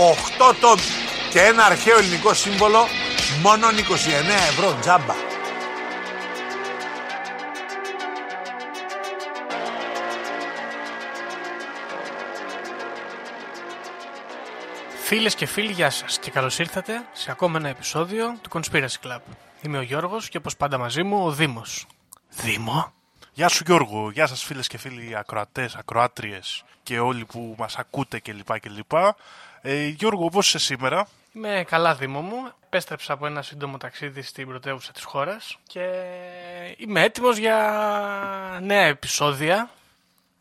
8 τόμοι και ένα αρχαίο ελληνικό σύμβολο μόνο 29 ευρώ τζάμπα Φίλες και φίλοι, γεια σας και καλώς ήρθατε σε ακόμα ένα επεισόδιο του Conspiracy Club. Είμαι ο Γιώργος και όπως πάντα μαζί μου ο Δήμος. Δήμο; Γεια σου Γιώργο, γεια σας φίλες και φίλοι ακροατές, ακροάτριες και όλοι που μας ακούτε κλπ. κλπ. Ε, Γιώργο, πώς είσαι σήμερα; Είμαι καλά Δήμο μου, επέστρεψα από ένα σύντομο ταξίδι στην πρωτεύουσα της χώρας και είμαι έτοιμος για νέα επεισόδια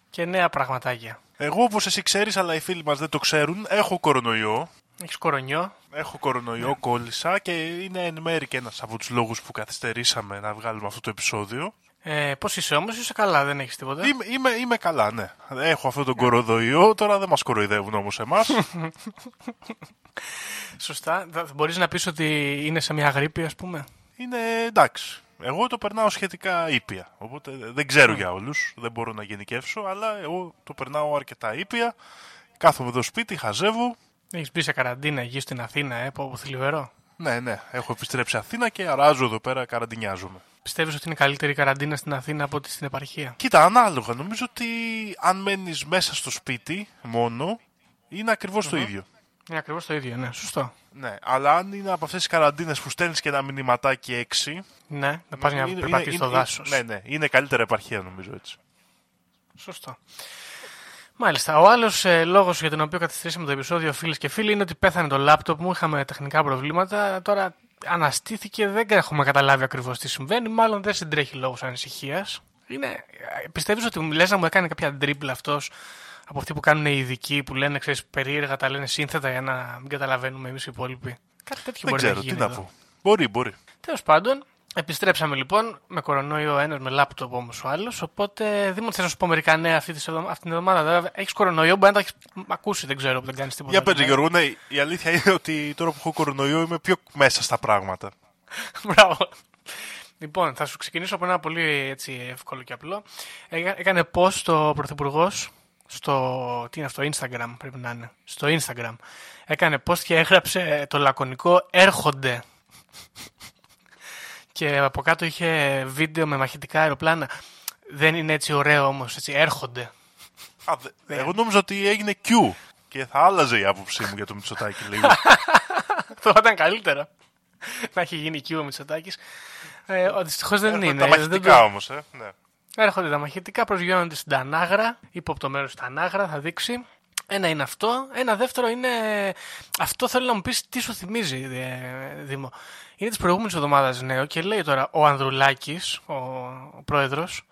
και νέα πραγματάκια. Εγώ όπως εσύ ξέρεις αλλά οι φίλοι μας δεν το ξέρουν, έχω κορονοϊό. Έχεις κορονιό, Έχω κορονοϊό, κόλλησα και είναι εν μέρη και ένας από τους λόγους που καθυστερήσαμε να βγάλουμε αυτό το επεισόδιο. Ε, πώς είσαι όμως, είσαι καλά, δεν έχεις τίποτα; Είμαι, είμαι, είμαι καλά, ναι. Έχω αυτό τον κορονοϊό, τώρα δεν μας κοροϊδεύουν όμως εμάς. Σωστά, θα μπορείς να πεις ότι είναι σε μια γρήπη ας πούμε; είναι εντάξει. Εγώ το περνάω σχετικά ήπια. Οπότε δεν ξέρω για όλους, δεν μπορώ να γενικεύσω, αλλά εγώ το περνάω αρκετά ήπια. Κάθομαι εδώ σπίτι, χαζεύω. Έχεις μπει σε καραντίνα εκεί στην Αθήνα, ε, από θλιβερό. Ναι, ναι, έχω επιστρέψει Αθήνα και αράζω εδώ πέρα, καραντινιάζομαι. Πιστεύεις ότι είναι καλύτερη η καραντίνα στην Αθήνα από ότι στην επαρχία; Κοίτα, ανάλογα. Νομίζω ότι αν μένεις μέσα στο σπίτι μόνο, είναι ακριβώς το ίδιο. Είναι ακριβώς το ίδιο, ναι, σωστό. Ναι, αλλά αν είναι από αυτές τις καραντίνες που στέλνεις και ένα μηνυματάκι έξι. Ναι, να πας να είναι- περπατήσεις είναι- στο δάσος. Ναι, ναι, είναι καλύτερα επαρχία νομίζω έτσι. Σωστό. Μάλιστα. Ο άλλος ε, λόγος για τον οποίο καθυστερήσαμε το επεισόδιο, φίλες και φίλοι, είναι ότι πέθανε το λάπτοπ μου. Είχαμε τεχνικά προβλήματα. Τώρα αναστήθηκε, δεν έχουμε καταλάβει ακριβώς τι συμβαίνει. Μάλλον δεν συντρέχει λόγος ανησυχίας. Είναι... Πιστεύεις ότι λες να μου έκανε κάποια τρίπλα αυτός από αυτοί που κάνουν οι ειδικοί που λένε ξέρεις, περίεργα, τα λένε σύνθετα για να μην καταλαβαίνουμε εμείς οι υπόλοιποι; Κάτι τέτοιο Δεν μπορεί ξέρω να τι γίνει. να εδώ. πω. Μπορεί, μπορεί. Τέλος πάντων, επιστρέψαμε λοιπόν με κορονοϊό ο ένας, με λάπτοπ όμως ο άλλος. Οπότε, Δήμο, θέλω να σου πω μερικά νέα αυτή, τη εβδομα- αυτή την εβδομάδα. Βέβαια, έχεις κορονοϊό, μπορεί να το έχεις ακούσει, δεν ξέρω που δεν κάνεις τίποτα. Για πέντε δηλαδή. Γιώργο, ναι, η αλήθεια είναι ότι τώρα που έχω κορονοϊό είμαι πιο μέσα στα πράγματα. Μπράβο. Λοιπόν, θα σου ξεκινήσω από ένα πολύ έτσι, εύκολο και απλό. Έκα- Έκανε post ο Πρωθυπουργός στο. Τι είναι αυτό, Instagram πρέπει να είναι. Στο Instagram. Έκανε post και έγραψε το λακωνικό Έρχονται. Και από κάτω είχε βίντεο με μαχητικά αεροπλάνα. Δεν είναι έτσι ωραίο όμως, έτσι έρχονται. Α, δε- Εγώ νόμιζα ότι έγινε Q και θα άλλαζε η άποψή μου για το Μητσοτάκι λίγο. Αυτό θα ήταν καλύτερα. να έχει γίνει εκεί ο Μητσοτάκης. Ε, Δυστυχώς δεν Έρχονται είναι. Τα Δεν μαχητικά το- όμως, ε. Ναι. Έρχονται τα μαχητικά, προσγειώνονται στην Τανάγρα, ύποπτο μέρος στην Τανάγρα, θα δείξει. Ένα είναι αυτό. Ένα δεύτερο είναι. Αυτό θέλω να μου πεις τι σου θυμίζει, ε, Δήμο. Είναι της προηγούμενης εβδομάδας νέο και λέει τώρα ο Ανδρουλάκης, ο, ο πρόεδρος,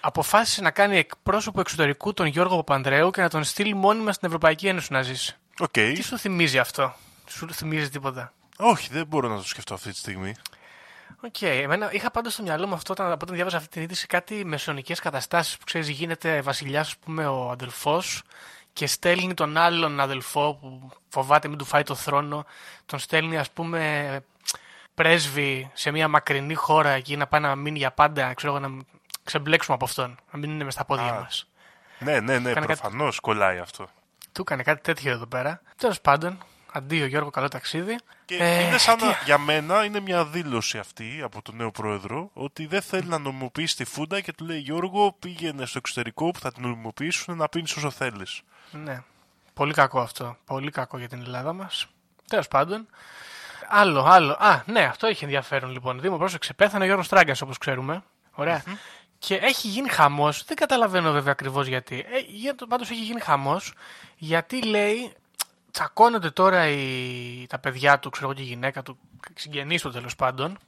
αποφάσισε να κάνει εκπρόσωπο εξωτερικού τον Γιώργο Παπανδρέου και να τον στείλει μόνιμα στην Ευρωπαϊκή Ένωση να ζήσει. Οκ. Τι σου θυμίζει αυτό, σου θυμίζει τίποτα; Όχι, δεν μπορώ να το σκεφτώ αυτή τη στιγμή. Οκ, εμένα είχα πάντα στο μυαλό μου αυτό όταν, όταν διάβαζα αυτή την είδηση κάτι μασονικές καταστάσεις που ξέρεις γίνεται βασιλιάς ας πούμε ο αδελφός και στέλνει τον άλλον αδελφό που φοβάται μην του φάει το θρόνο τον στέλνει ας πούμε πρέσβη σε μια μακρινή χώρα εκεί να πάει να μείνει για πάντα ξέρω εγώ να ξεμπλέξουμε από αυτόν να μην είναι μες στα πόδια Α, μας. Ναι, ναι, ναι, Κάνε κάτι- προφανώς κολλάει αυτό. του έκανε κάτι τέτοιο εδώ πέρα. Τέλος πάντων αντίο Γιώργο καλό ταξίδι Και Ε, είναι σαν τι- να, για μένα είναι μια δήλωση αυτή από τον νέο πρόεδρο ότι δεν θέλει να νομιμοποιήσει τη φούντα και του λέει Γιώργο πήγαινε στο εξωτερικό που θα την νομιμοποιήσουν να πίνεις όσο θέλεις. Ναι. Πολύ κακό αυτό. Πολύ κακό για την Ελλάδα μας. Τέλος πάντων. Άλλο, άλλο. Α, ναι, αυτό έχει ενδιαφέρον λοιπόν. Δήμο, πρόσεξε. Πέθανε ο Γιώργος Τράγκα, όπως ξέρουμε. Ωραία. Και έχει γίνει χαμός. Δεν καταλαβαίνω βέβαια ακριβώς γιατί. Ε, Πάντως έχει γίνει χαμός γιατί λέει. Τσακώνονται τώρα οι, τα παιδιά του, ξέρω εγώ, και η γυναίκα του, συγγενείς του τέλος πάντων,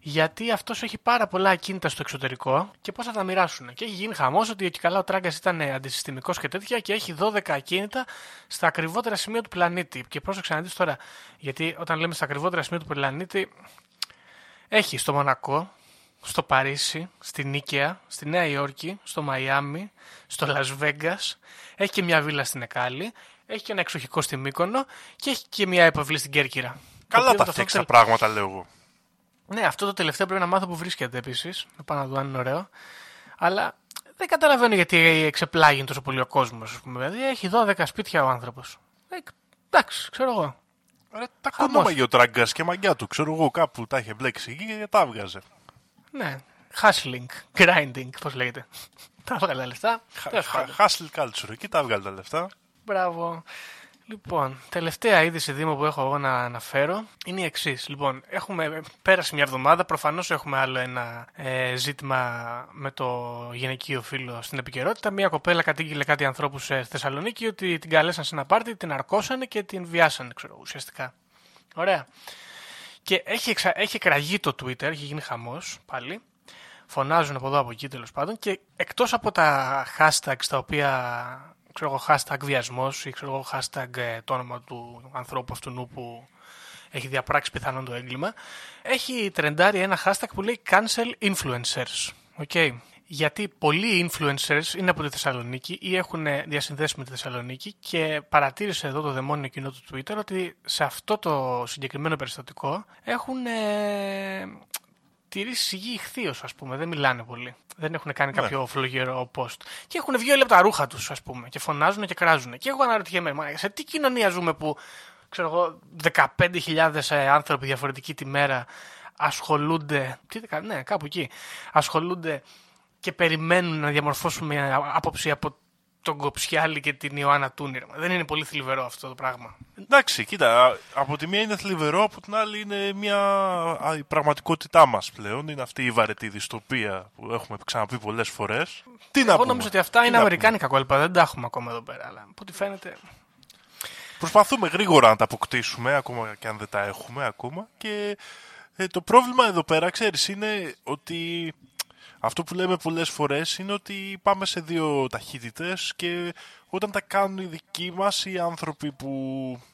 γιατί αυτός έχει πάρα πολλά ακίνητα στο εξωτερικό και πώς θα τα μοιράσουν. Και έχει γίνει χαμός ότι εκεί καλά ο Τράγκας ήταν αντισυστημικός και τέτοια και έχει 12 ακίνητα στα ακριβότερα σημεία του πλανήτη. Και πρόσεξε να δεις τώρα, γιατί όταν λέμε στα ακριβότερα σημεία του πλανήτη, έχει στο Μονακό, στο Παρίσι, στη Νίκαια, στη Νέα Υόρκη, στο Μαϊάμι, στο Λας Βέγκας, έχει και μια βίλα στην Εκάλη, έχει και ένα εξοχικό στη Μύκονο και έχει και μια επαυλή στην Κέρκυρα. Καλά τα φτιάξα πράγματα, λέω εγώ. Ναι, αυτό το τελευταίο πρέπει να μάθω που βρίσκεται επίσης. Να πάω να δω αν είναι ωραίο. Αλλά δεν καταλαβαίνω γιατί εξεπλάγει τόσο πολύ ο κόσμος. Δηλαδή έχει 12 σπίτια ο άνθρωπος. Ε, εντάξει, ξέρω εγώ. Ρε, τα κονόμαγε ο τράγκας και μαγιά του. Ξέρω εγώ κάπου τα είχε μπλέξει εκεί και τα έβγαζε. Ναι. Hustling, grinding, πώς λέγεται. τα έβγαλε τα λεφτά. Hustle culture, εκεί τα έβγαλε τα λεφτά. Μπράβο. Λοιπόν, τελευταία είδηση Δήμο που έχω εγώ να αναφέρω είναι η εξής. Λοιπόν, έχουμε πέρασε μια εβδομάδα. Προφανώς έχουμε άλλο ένα ε, ζήτημα με το γυναικείο φύλλο στην επικαιρότητα. Μια κοπέλα κατήγγειλε κάτι ανθρώπους στη Θεσσαλονίκη ότι την καλέσαν σε ένα πάρτι, την αρκώσανε και την βιάσανε, ξέρω ουσιαστικά. Ωραία. Και έχει, εξα... έχει εκραγεί το Twitter, έχει γίνει χαμός πάλι. Φωνάζουν από εδώ από εκεί τέλος πάντων. Και εκτός από τα hashtags τα οποία ξέρω εγώ, hashtag βιασμός ή ξέρω εγώ, hashtag ε, το όνομα του ανθρώπου αυτού που έχει διαπράξει πιθανόν το έγκλημα, έχει τρεντάρει ένα hashtag που λέει cancel influencers. Okay. Γιατί πολλοί influencers είναι από τη Θεσσαλονίκη ή έχουν διασυνδέσει με τη Θεσσαλονίκη και παρατήρησε εδώ το δαιμόνιο κοινό του Twitter ότι σε αυτό το συγκεκριμένο περιστατικό έχουν ε, τηρήσει γη ηχθείως, ας πούμε. Δεν μιλάνε πολύ. Δεν έχουν κάνει ναι. κάποιο φλογερό post. Και έχουν βγει όλοι από τα ρούχα τους, ας πούμε. Και φωνάζουν και κράζουν. Και εγώ αναρωτιέμαι, μα σε τι κοινωνία ζούμε που ξέρω εγώ, 15.000 ε, άνθρωποι διαφορετική τη μέρα ασχολούνται. Τι, ναι, κάπου εκεί. Ασχολούνται και περιμένουν να διαμορφώσουν μια άποψη από τον Κοψιάλη και την Ιωάννα Τούνιρ. Δεν είναι πολύ θλιβερό αυτό το πράγμα. Εντάξει, κοίτα, από τη μία είναι θλιβερό, από την άλλη είναι μια η πραγματικότητά μας πλέον. Είναι αυτή η βαρετή δυστοπία που έχουμε ξαναπεί πολλές φορές. Τι Εγώ να Εγώ νομίζω ότι αυτά είναι αμερικάνικα κόλπα, δεν τα έχουμε ακόμα εδώ πέρα. Αλλά από ό,τι φαίνεται. Προσπαθούμε γρήγορα να τα αποκτήσουμε, ακόμα και αν δεν τα έχουμε ακόμα. Και ε, το πρόβλημα εδώ πέρα, ξέρεις, είναι ότι αυτό που λέμε πολλές φορές είναι ότι πάμε σε δύο ταχύτητες και όταν τα κάνουν οι δικοί μας οι άνθρωποι που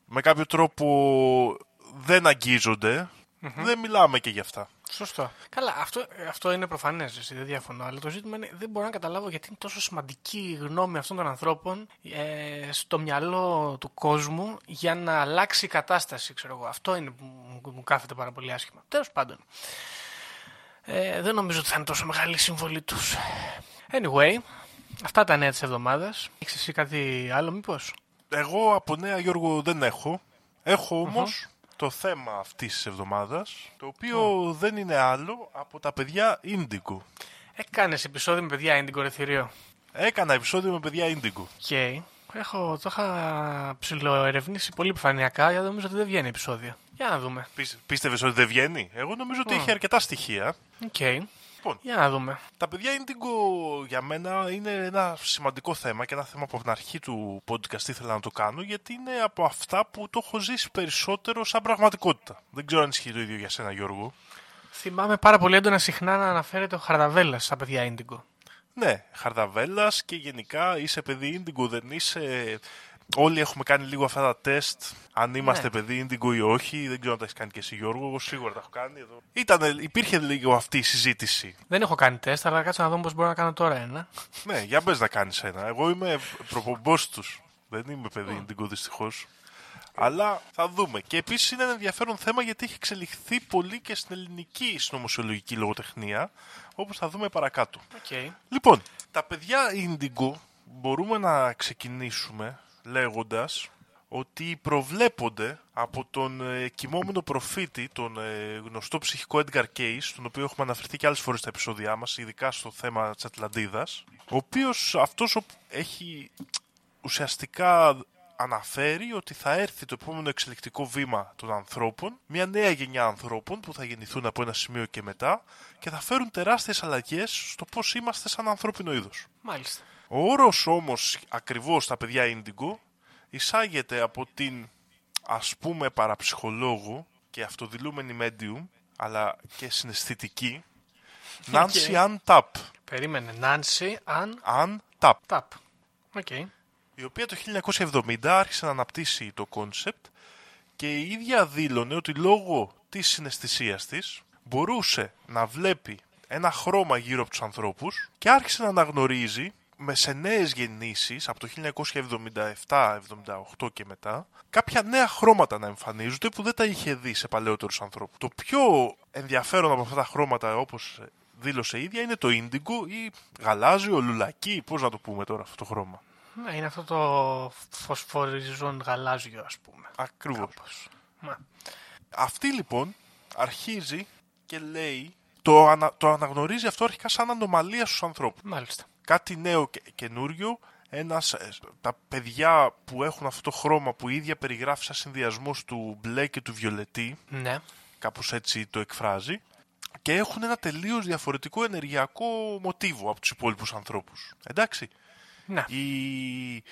με κάποιο τρόπο δεν αγγίζονται, δεν μιλάμε και γι' αυτά. Σωστό. Καλά, αυτό, αυτό είναι προφανές, δεν διαφωνώ. Αλλά το ζήτημα είναι δεν μπορώ να καταλάβω γιατί είναι τόσο σημαντική η γνώμη αυτών των ανθρώπων ε, στο μυαλό του κόσμου για να αλλάξει η κατάσταση. Ξέρω εγώ. Αυτό είναι που μου κάθεται πάρα πολύ άσχημα. Τέλος πάντων. Ε, δεν νομίζω ότι θα είναι τόσο μεγάλη η συμβολή τους. Anyway, αυτά τα νέα της εβδομάδας. Έχεις εσύ κάτι άλλο μήπως; Εγώ από νέα Γιώργο δεν έχω. Έχω το θέμα αυτής της εβδομάδας, το οποίο δεν είναι άλλο από τα παιδιά Indigo. Έκανες επεισόδιο με παιδιά Indigo, ρε θηρίο. Έκανα επεισόδιο με παιδιά Indigo. Okay. Έχω, το είχα ψιλοερευνήσει πολύ επιφανειακά, γιατί νομίζω ότι δεν βγαίνει επεισόδιο. Για να δούμε. Πίστευες ότι δεν βγαίνει; Εγώ νομίζω ότι έχει αρκετά στοιχεία. Οκ. Okay. Λοιπόν, για να δούμε. Τα παιδιά Indigo για μένα είναι ένα σημαντικό θέμα και ένα θέμα που από την αρχή του podcast ήθελα να το κάνω γιατί είναι από αυτά που το έχω ζήσει περισσότερο σαν πραγματικότητα. Δεν ξέρω αν ισχύει το ίδιο για σένα Γιώργο. Θυμάμαι πάρα πολύ έντονα συχνά να αναφέρεται ο Χαρδαβέλλα στα παιδιά Indigo. Ναι, Χαρδαβέλλα και γενικά είσαι παιδί Indigo, δεν είσαι Όλοι έχουμε κάνει λίγο αυτά τα τεστ. Αν είμαστε ναι. παιδί Indigo ή όχι. Δεν ξέρω αν τα έχεις κάνει και εσύ, Γιώργο. Εγώ σίγουρα τα έχω κάνει εδώ. Ήτανε, υπήρχε λίγο αυτή η συζήτηση. Δεν έχω κάνει τεστ, αλλά κάτσε να δούμε πώς μπορώ να κάνω τώρα ένα. ναι, για μπε να κάνεις ένα. Εγώ είμαι προπομπός τους. Δεν είμαι παιδί Indigo δυστυχώς. Αλλά θα δούμε. Και επίσης είναι ένα ενδιαφέρον θέμα γιατί έχει εξελιχθεί πολύ και στην ελληνική συνωμοσιολογική λογοτεχνία, όπως θα δούμε παρακάτω. Okay. Λοιπόν, τα παιδιά Indigo μπορούμε να ξεκινήσουμε; Λέγοντας ότι προβλέπονται από τον ε, κοιμόμενο προφήτη, τον ε, γνωστό ψυχικό Edgar Case, τον οποίο έχουμε αναφερθεί και άλλες φορές στα επεισόδια μας, ειδικά στο θέμα της Ατλαντίδας, ο οποίος αυτός έχει ουσιαστικά αναφέρει ότι θα έρθει το επόμενο εξελικτικό βήμα των ανθρώπων, μια νέα γενιά ανθρώπων που θα γεννηθούν από ένα σημείο και μετά και θα φέρουν τεράστιες αλλαγές στο πώς είμαστε σαν ανθρώπινο είδος. Μάλιστα. Ο όρος όμως ακριβώς στα παιδιά Ίντιγκο εισάγεται από την ας πούμε παραψυχολόγο και αυτοδηλούμενη medium αλλά και συναισθητική Nancy Ann Tapp. Περίμενε. Νάνση, αν, Ann Tapp. ταπ. Οκ. η οποία το 1970 άρχισε να αναπτύσσει το concept και η ίδια δήλωνε ότι λόγω της συναισθησίας της μπορούσε να βλέπει ένα χρώμα γύρω από τους ανθρώπους και άρχισε να αναγνωρίζει με σε νέες γεννήσεις από το 1977-78 και μετά κάποια νέα χρώματα να εμφανίζονται που δεν τα είχε δει σε παλαιότερους ανθρώπους. Το πιο ενδιαφέρον από αυτά τα χρώματα όπως δήλωσε η ίδια είναι το ίντιγκο ή γαλάζιο, λουλακί, πώς να το πούμε τώρα αυτό το χρώμα. Ναι, είναι αυτό το φωσφοριζόν γαλάζιο, ας πούμε. Ακριβώς. Κάπως. Μα. Αυτή λοιπόν αρχίζει και λέει, το, ανα, το αναγνωρίζει αυτό αρχικά σαν ανομαλία στους ανθρώπους. Μάλιστα. Κάτι νέο και καινούριο, ένας, ε, τα παιδιά που έχουν αυτό το χρώμα που η ίδια περιγράφει σαν συνδυασμός του μπλε και του βιολετή, Ναι. κάπως έτσι το εκφράζει, και έχουν ένα τελείως διαφορετικό ενεργειακό μοτίβο από τους υπόλοιπους ανθρώπους. Εντάξει. Ναι. Η...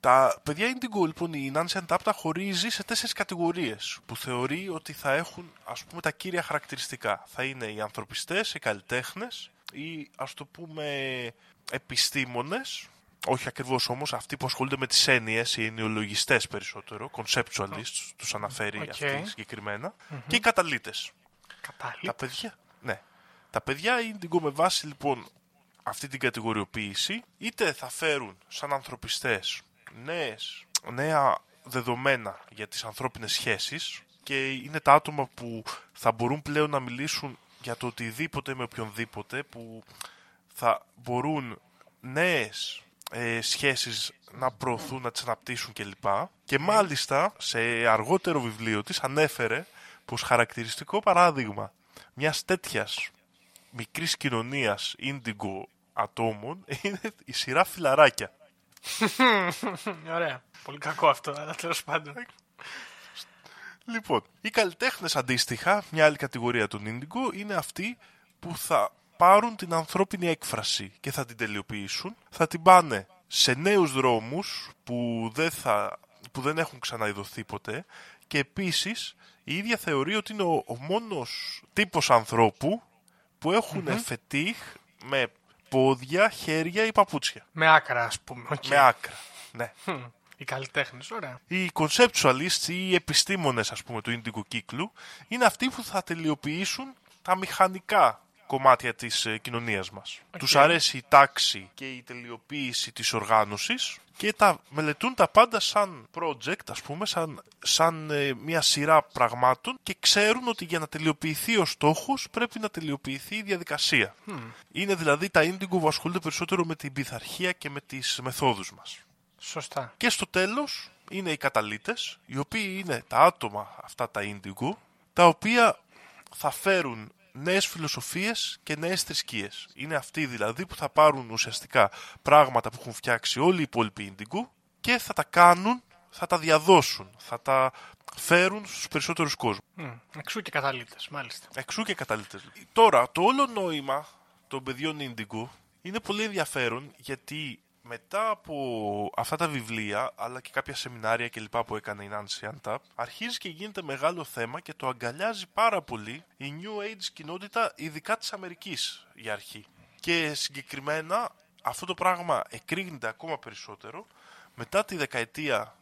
Τα παιδιά Indigo, λοιπόν, η Nancy Ann Tapp τα χωρίζει σε τέσσερις κατηγορίες που θεωρεί ότι θα έχουν, ας πούμε, τα κύρια χαρακτηριστικά. Θα είναι οι ανθρωπιστές, οι καλλιτέχνες, ή ας το πούμε επιστήμονες, όχι ακριβώς όμως, αυτοί που ασχολούνται με τις έννοιες, οι εννοιολογιστές περισσότερο, conceptualists, τους αναφέρει Οκ. αυτή συγκεκριμένα, και οι καταλήτες. Τα Κατάλληλα. παιδιά, ναι. Τα παιδιά Indigo με βάση λοιπόν αυτή την κατηγοριοποίηση είτε θα φέρουν σαν ανθρωπιστές νέες, νέα δεδομένα για τις ανθρώπινες σχέσεις και είναι τα άτομα που θα μπορούν πλέον να μιλήσουν για το οτιδήποτε με οποιονδήποτε που θα μπορούν νέες ε, σχέσεις να προωθούν, να τις αναπτύσσουν κλπ. Και μάλιστα σε αργότερο βιβλίο της ανέφερε πως χαρακτηριστικό παράδειγμα μιας τέτοιας μικρής κοινωνίας ίντιγκο ατόμων είναι η σειρά φιλαράκια. Ωραία. Πολύ κακό αυτό, αλλά τέλος πάντων. Λοιπόν, οι καλλιτέχνες αντίστοιχα, μια άλλη κατηγορία των ίντιγκο, είναι αυτοί που θα πάρουν την ανθρώπινη έκφραση και θα την τελειοποιήσουν, θα την πάνε σε νέους δρόμους που δεν, θα, που δεν έχουν ξαναειδωθεί ποτέ και επίσης η ίδια θεωρεί ότι είναι ο, ο μόνος τύπος ανθρώπου που έχουν φετίχ με πόδια, χέρια ή παπούτσια. Με άκρα, ας πούμε. Οκ. Με άκρα. Ναι. Χμ. Οι καλλιτέχνες, ωραία. Οι conceptualists ή οι επιστήμονες ας πούμε του indigo κύκλου είναι αυτοί που θα τελειοποιήσουν τα μηχανικά κομμάτια της ε, κοινωνίας μας. Τους αρέσει η τάξη και η τελειοποίηση της οργάνωσης και τα μελετούν τα πάντα σαν project, ας πούμε, σαν, σαν ε, μια σειρά πραγμάτων και ξέρουν ότι για να τελειοποιηθεί ο στόχος πρέπει να τελειοποιηθεί η διαδικασία. Είναι δηλαδή τα ίντικου που ασχολούνται περισσότερο με την πειθαρχία και με τις μεθόδους μας. Σωστά. Και στο τέλος είναι οι καταλήτες, οι οποίοι είναι τα άτομα αυτά τα indigo, τα οποία θα φέρουν νέες φιλοσοφίες και νέες θρησκείες. Είναι αυτοί δηλαδή που θα πάρουν ουσιαστικά πράγματα που έχουν φτιάξει όλοι οι υπόλοιποι indigo και θα τα κάνουν, θα τα διαδώσουν, θα τα φέρουν στους περισσότερους κόσμους. Μμ. Εξού και καταλήτες, μάλιστα. Εξού και καταλήτες. Τώρα, το όλο νόημα των παιδιών Ίντιγκο είναι πολύ ενδιαφέρον γιατί μετά από αυτά τα βιβλία αλλά και κάποια σεμινάρια και λοιπά που έκανε η Nancy Antap αρχίζει και γίνεται μεγάλο θέμα και το αγκαλιάζει πάρα πολύ η New Age κοινότητα ειδικά της Αμερικής για αρχή. Και συγκεκριμένα αυτό το πράγμα εκρήγνεται ακόμα περισσότερο μετά τη δεκαετία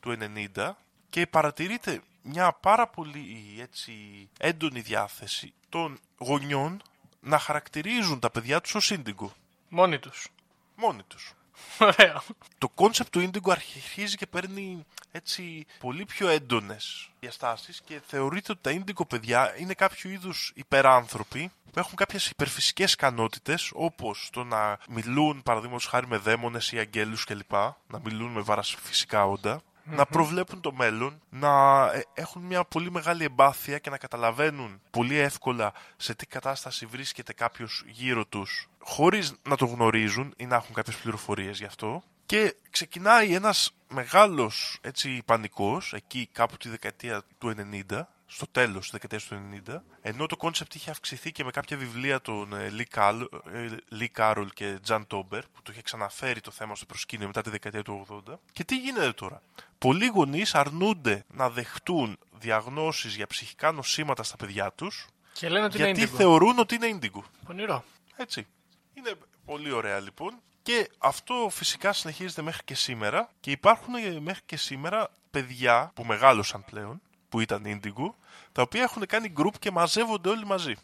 του 90 και παρατηρείται μια πάρα πολύ έτσι, έντονη διάθεση των γονιών να χαρακτηρίζουν τα παιδιά τους ως indigo. Μόνοι τους. Μόνοι τους. Ωραία. Το concept του indigo αρχίζει και παίρνει έτσι πολύ πιο έντονες διαστάσεις και θεωρείται ότι τα indigo παιδιά είναι κάποιο είδους υπεράνθρωποι που έχουν κάποιες υπερφυσικές ικανότητες όπως το να μιλούν παραδείγματος χάρη με δαίμονες ή αγγέλους κλπ. Να μιλούν με παραφυσικά όντα να προβλέπουν το μέλλον, να ε, έχουν μια πολύ μεγάλη εμπάθεια και να καταλαβαίνουν πολύ εύκολα σε τι κατάσταση βρίσκεται κάποιος γύρω τους χωρίς να το γνωρίζουν ή να έχουν κάποιες πληροφορίες γι' αυτό και ξεκινάει ένας μεγάλος έτσι, πανικός εκεί κάπου τη δεκαετία του 90 στο τέλος της δεκαετίας του 90 ενώ το concept είχε αυξηθεί και με κάποια βιβλία των ε, Lee Carroll, ε, Lee Carroll και Jan Tober που το είχε ξαναφέρει το θέμα στο προσκήνιο μετά τη δεκαετία του 80 και τι γίνεται τώρα; Πολλοί γονείς αρνούνται να δεχτούν διαγνώσεις για ψυχικά νοσήματα στα παιδιά τους Και λένε ότι γιατί είναι indigo. θεωρούν ότι είναι ίντιγκο. Πονηρό. Έτσι. Είναι πολύ ωραία λοιπόν. Και αυτό φυσικά συνεχίζεται μέχρι και σήμερα. Και υπάρχουν ε, μέχρι και σήμερα παιδιά που μεγάλωσαν πλέον, που ήταν ίντιγκο, τα οποία έχουν κάνει group και μαζεύονται όλοι μαζί.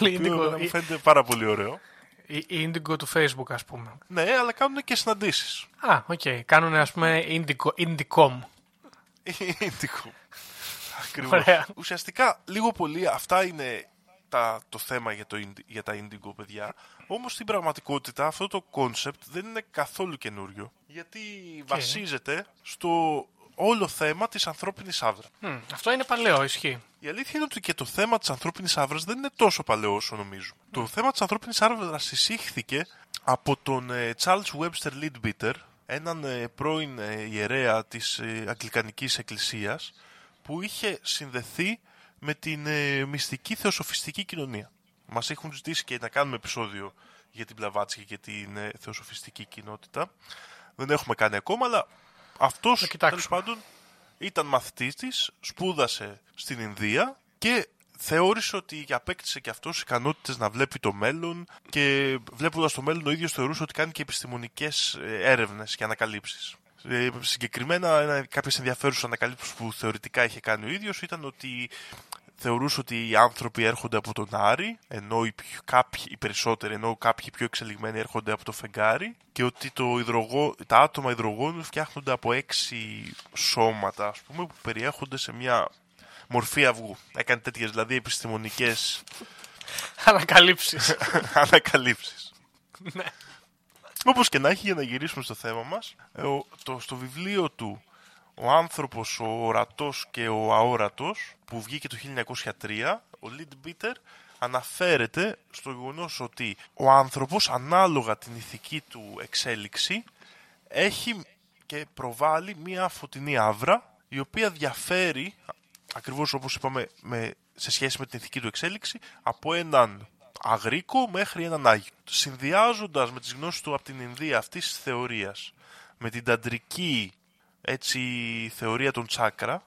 Όλοι Το οποίο indigo, μου η, φαίνεται πάρα πολύ ωραίο. η, η indigo του facebook ας πούμε. Ναι, αλλά κάνουν και συναντήσεις. Α, οκ. Κάνουν ας πούμε indigo, indicom. Ίντιγκο. Ακριβώς. Ωραία. Ουσιαστικά, λίγο πολύ, αυτά είναι τα, το θέμα για, το, ίντι- για τα Indigo, παιδιά. Όμως στην πραγματικότητα αυτό το concept δεν είναι καθόλου καινούριο. Γιατί βασίζεται στο όλο θέμα της ανθρώπινης άβρας. Μμ, αυτό είναι παλαιό, ισχύει. Η αλήθεια είναι ότι και το θέμα της ανθρώπινης άβρας δεν είναι τόσο παλαιό όσο νομίζουμε. Το θέμα της ανθρώπινης άβρας εισήχθηκε από τον ε, Charles Webster Leadbeater, έναν ε, πρώην ε, ιερέα της ε, Αγγλικανικής Εκκλησίας, που είχε συνδεθεί με την ε, μυστική θεοσοφιστική κοινωνία. Μας έχουν ζητήσει και να κάνουμε επεισόδιο για την Πλαβάτσια και την ε, θεοσοφιστική κοινότητα. Δεν έχουμε κάνει ακόμα, αλλά αυτός Το κοιτάξουμε. τέλος πάντων ήταν μαθητής της, σπούδασε στην Ινδία και θεώρησε ότι απέκτησε και αυτός ικανότητες να βλέπει το μέλλον και βλέποντας το μέλλον ο ίδιος θεωρούσε ότι κάνει και επιστημονικές ε, έρευνες και ανακαλύψεις. Ε, συγκεκριμένα, ένα, κάποιες ενδιαφέρουσες ανακαλύψεις που θεωρητικά είχε κάνει ο ίδιος ήταν ότι θεωρούσε ότι οι άνθρωποι έρχονται από τον Άρη, ενώ οι, πιο, κάποιοι, οι περισσότεροι, ενώ κάποιοι πιο εξελιγμένοι έρχονται από το φεγγάρι και ότι το υδρογό, τα άτομα υδρογόνου φτιάχνονται από έξι σώματα, ας πούμε, που περιέχονται σε μια μορφή αυγού. Έκανε τέτοιες δηλαδή επιστημονικές Ανακαλύψεις. ανακαλύψεις. Ναι. Όπως και να έχει για να γυρίσουμε στο θέμα μας, ε, ο- το, στο βιβλίο του «Ο άνθρωπος, ο ορατός και ο αόρατος» που βγήκε το 1903, ο Leadbeater αναφέρεται στο γεγονός ότι ο άνθρωπος ανάλογα την ηθική του εξέλιξη έχει και προβάλλει μία φωτεινή άβρα η οποία διαφέρει ακριβώς όπως είπαμε με, σε σχέση με την ηθική του εξέλιξη από έναν αγρίκο μέχρι έναν Άγιο. Συνδυάζοντας με τις γνώσεις του από την Ινδία αυτής της θεωρίας με την ταντρική έτσι, θεωρία των τσάκρα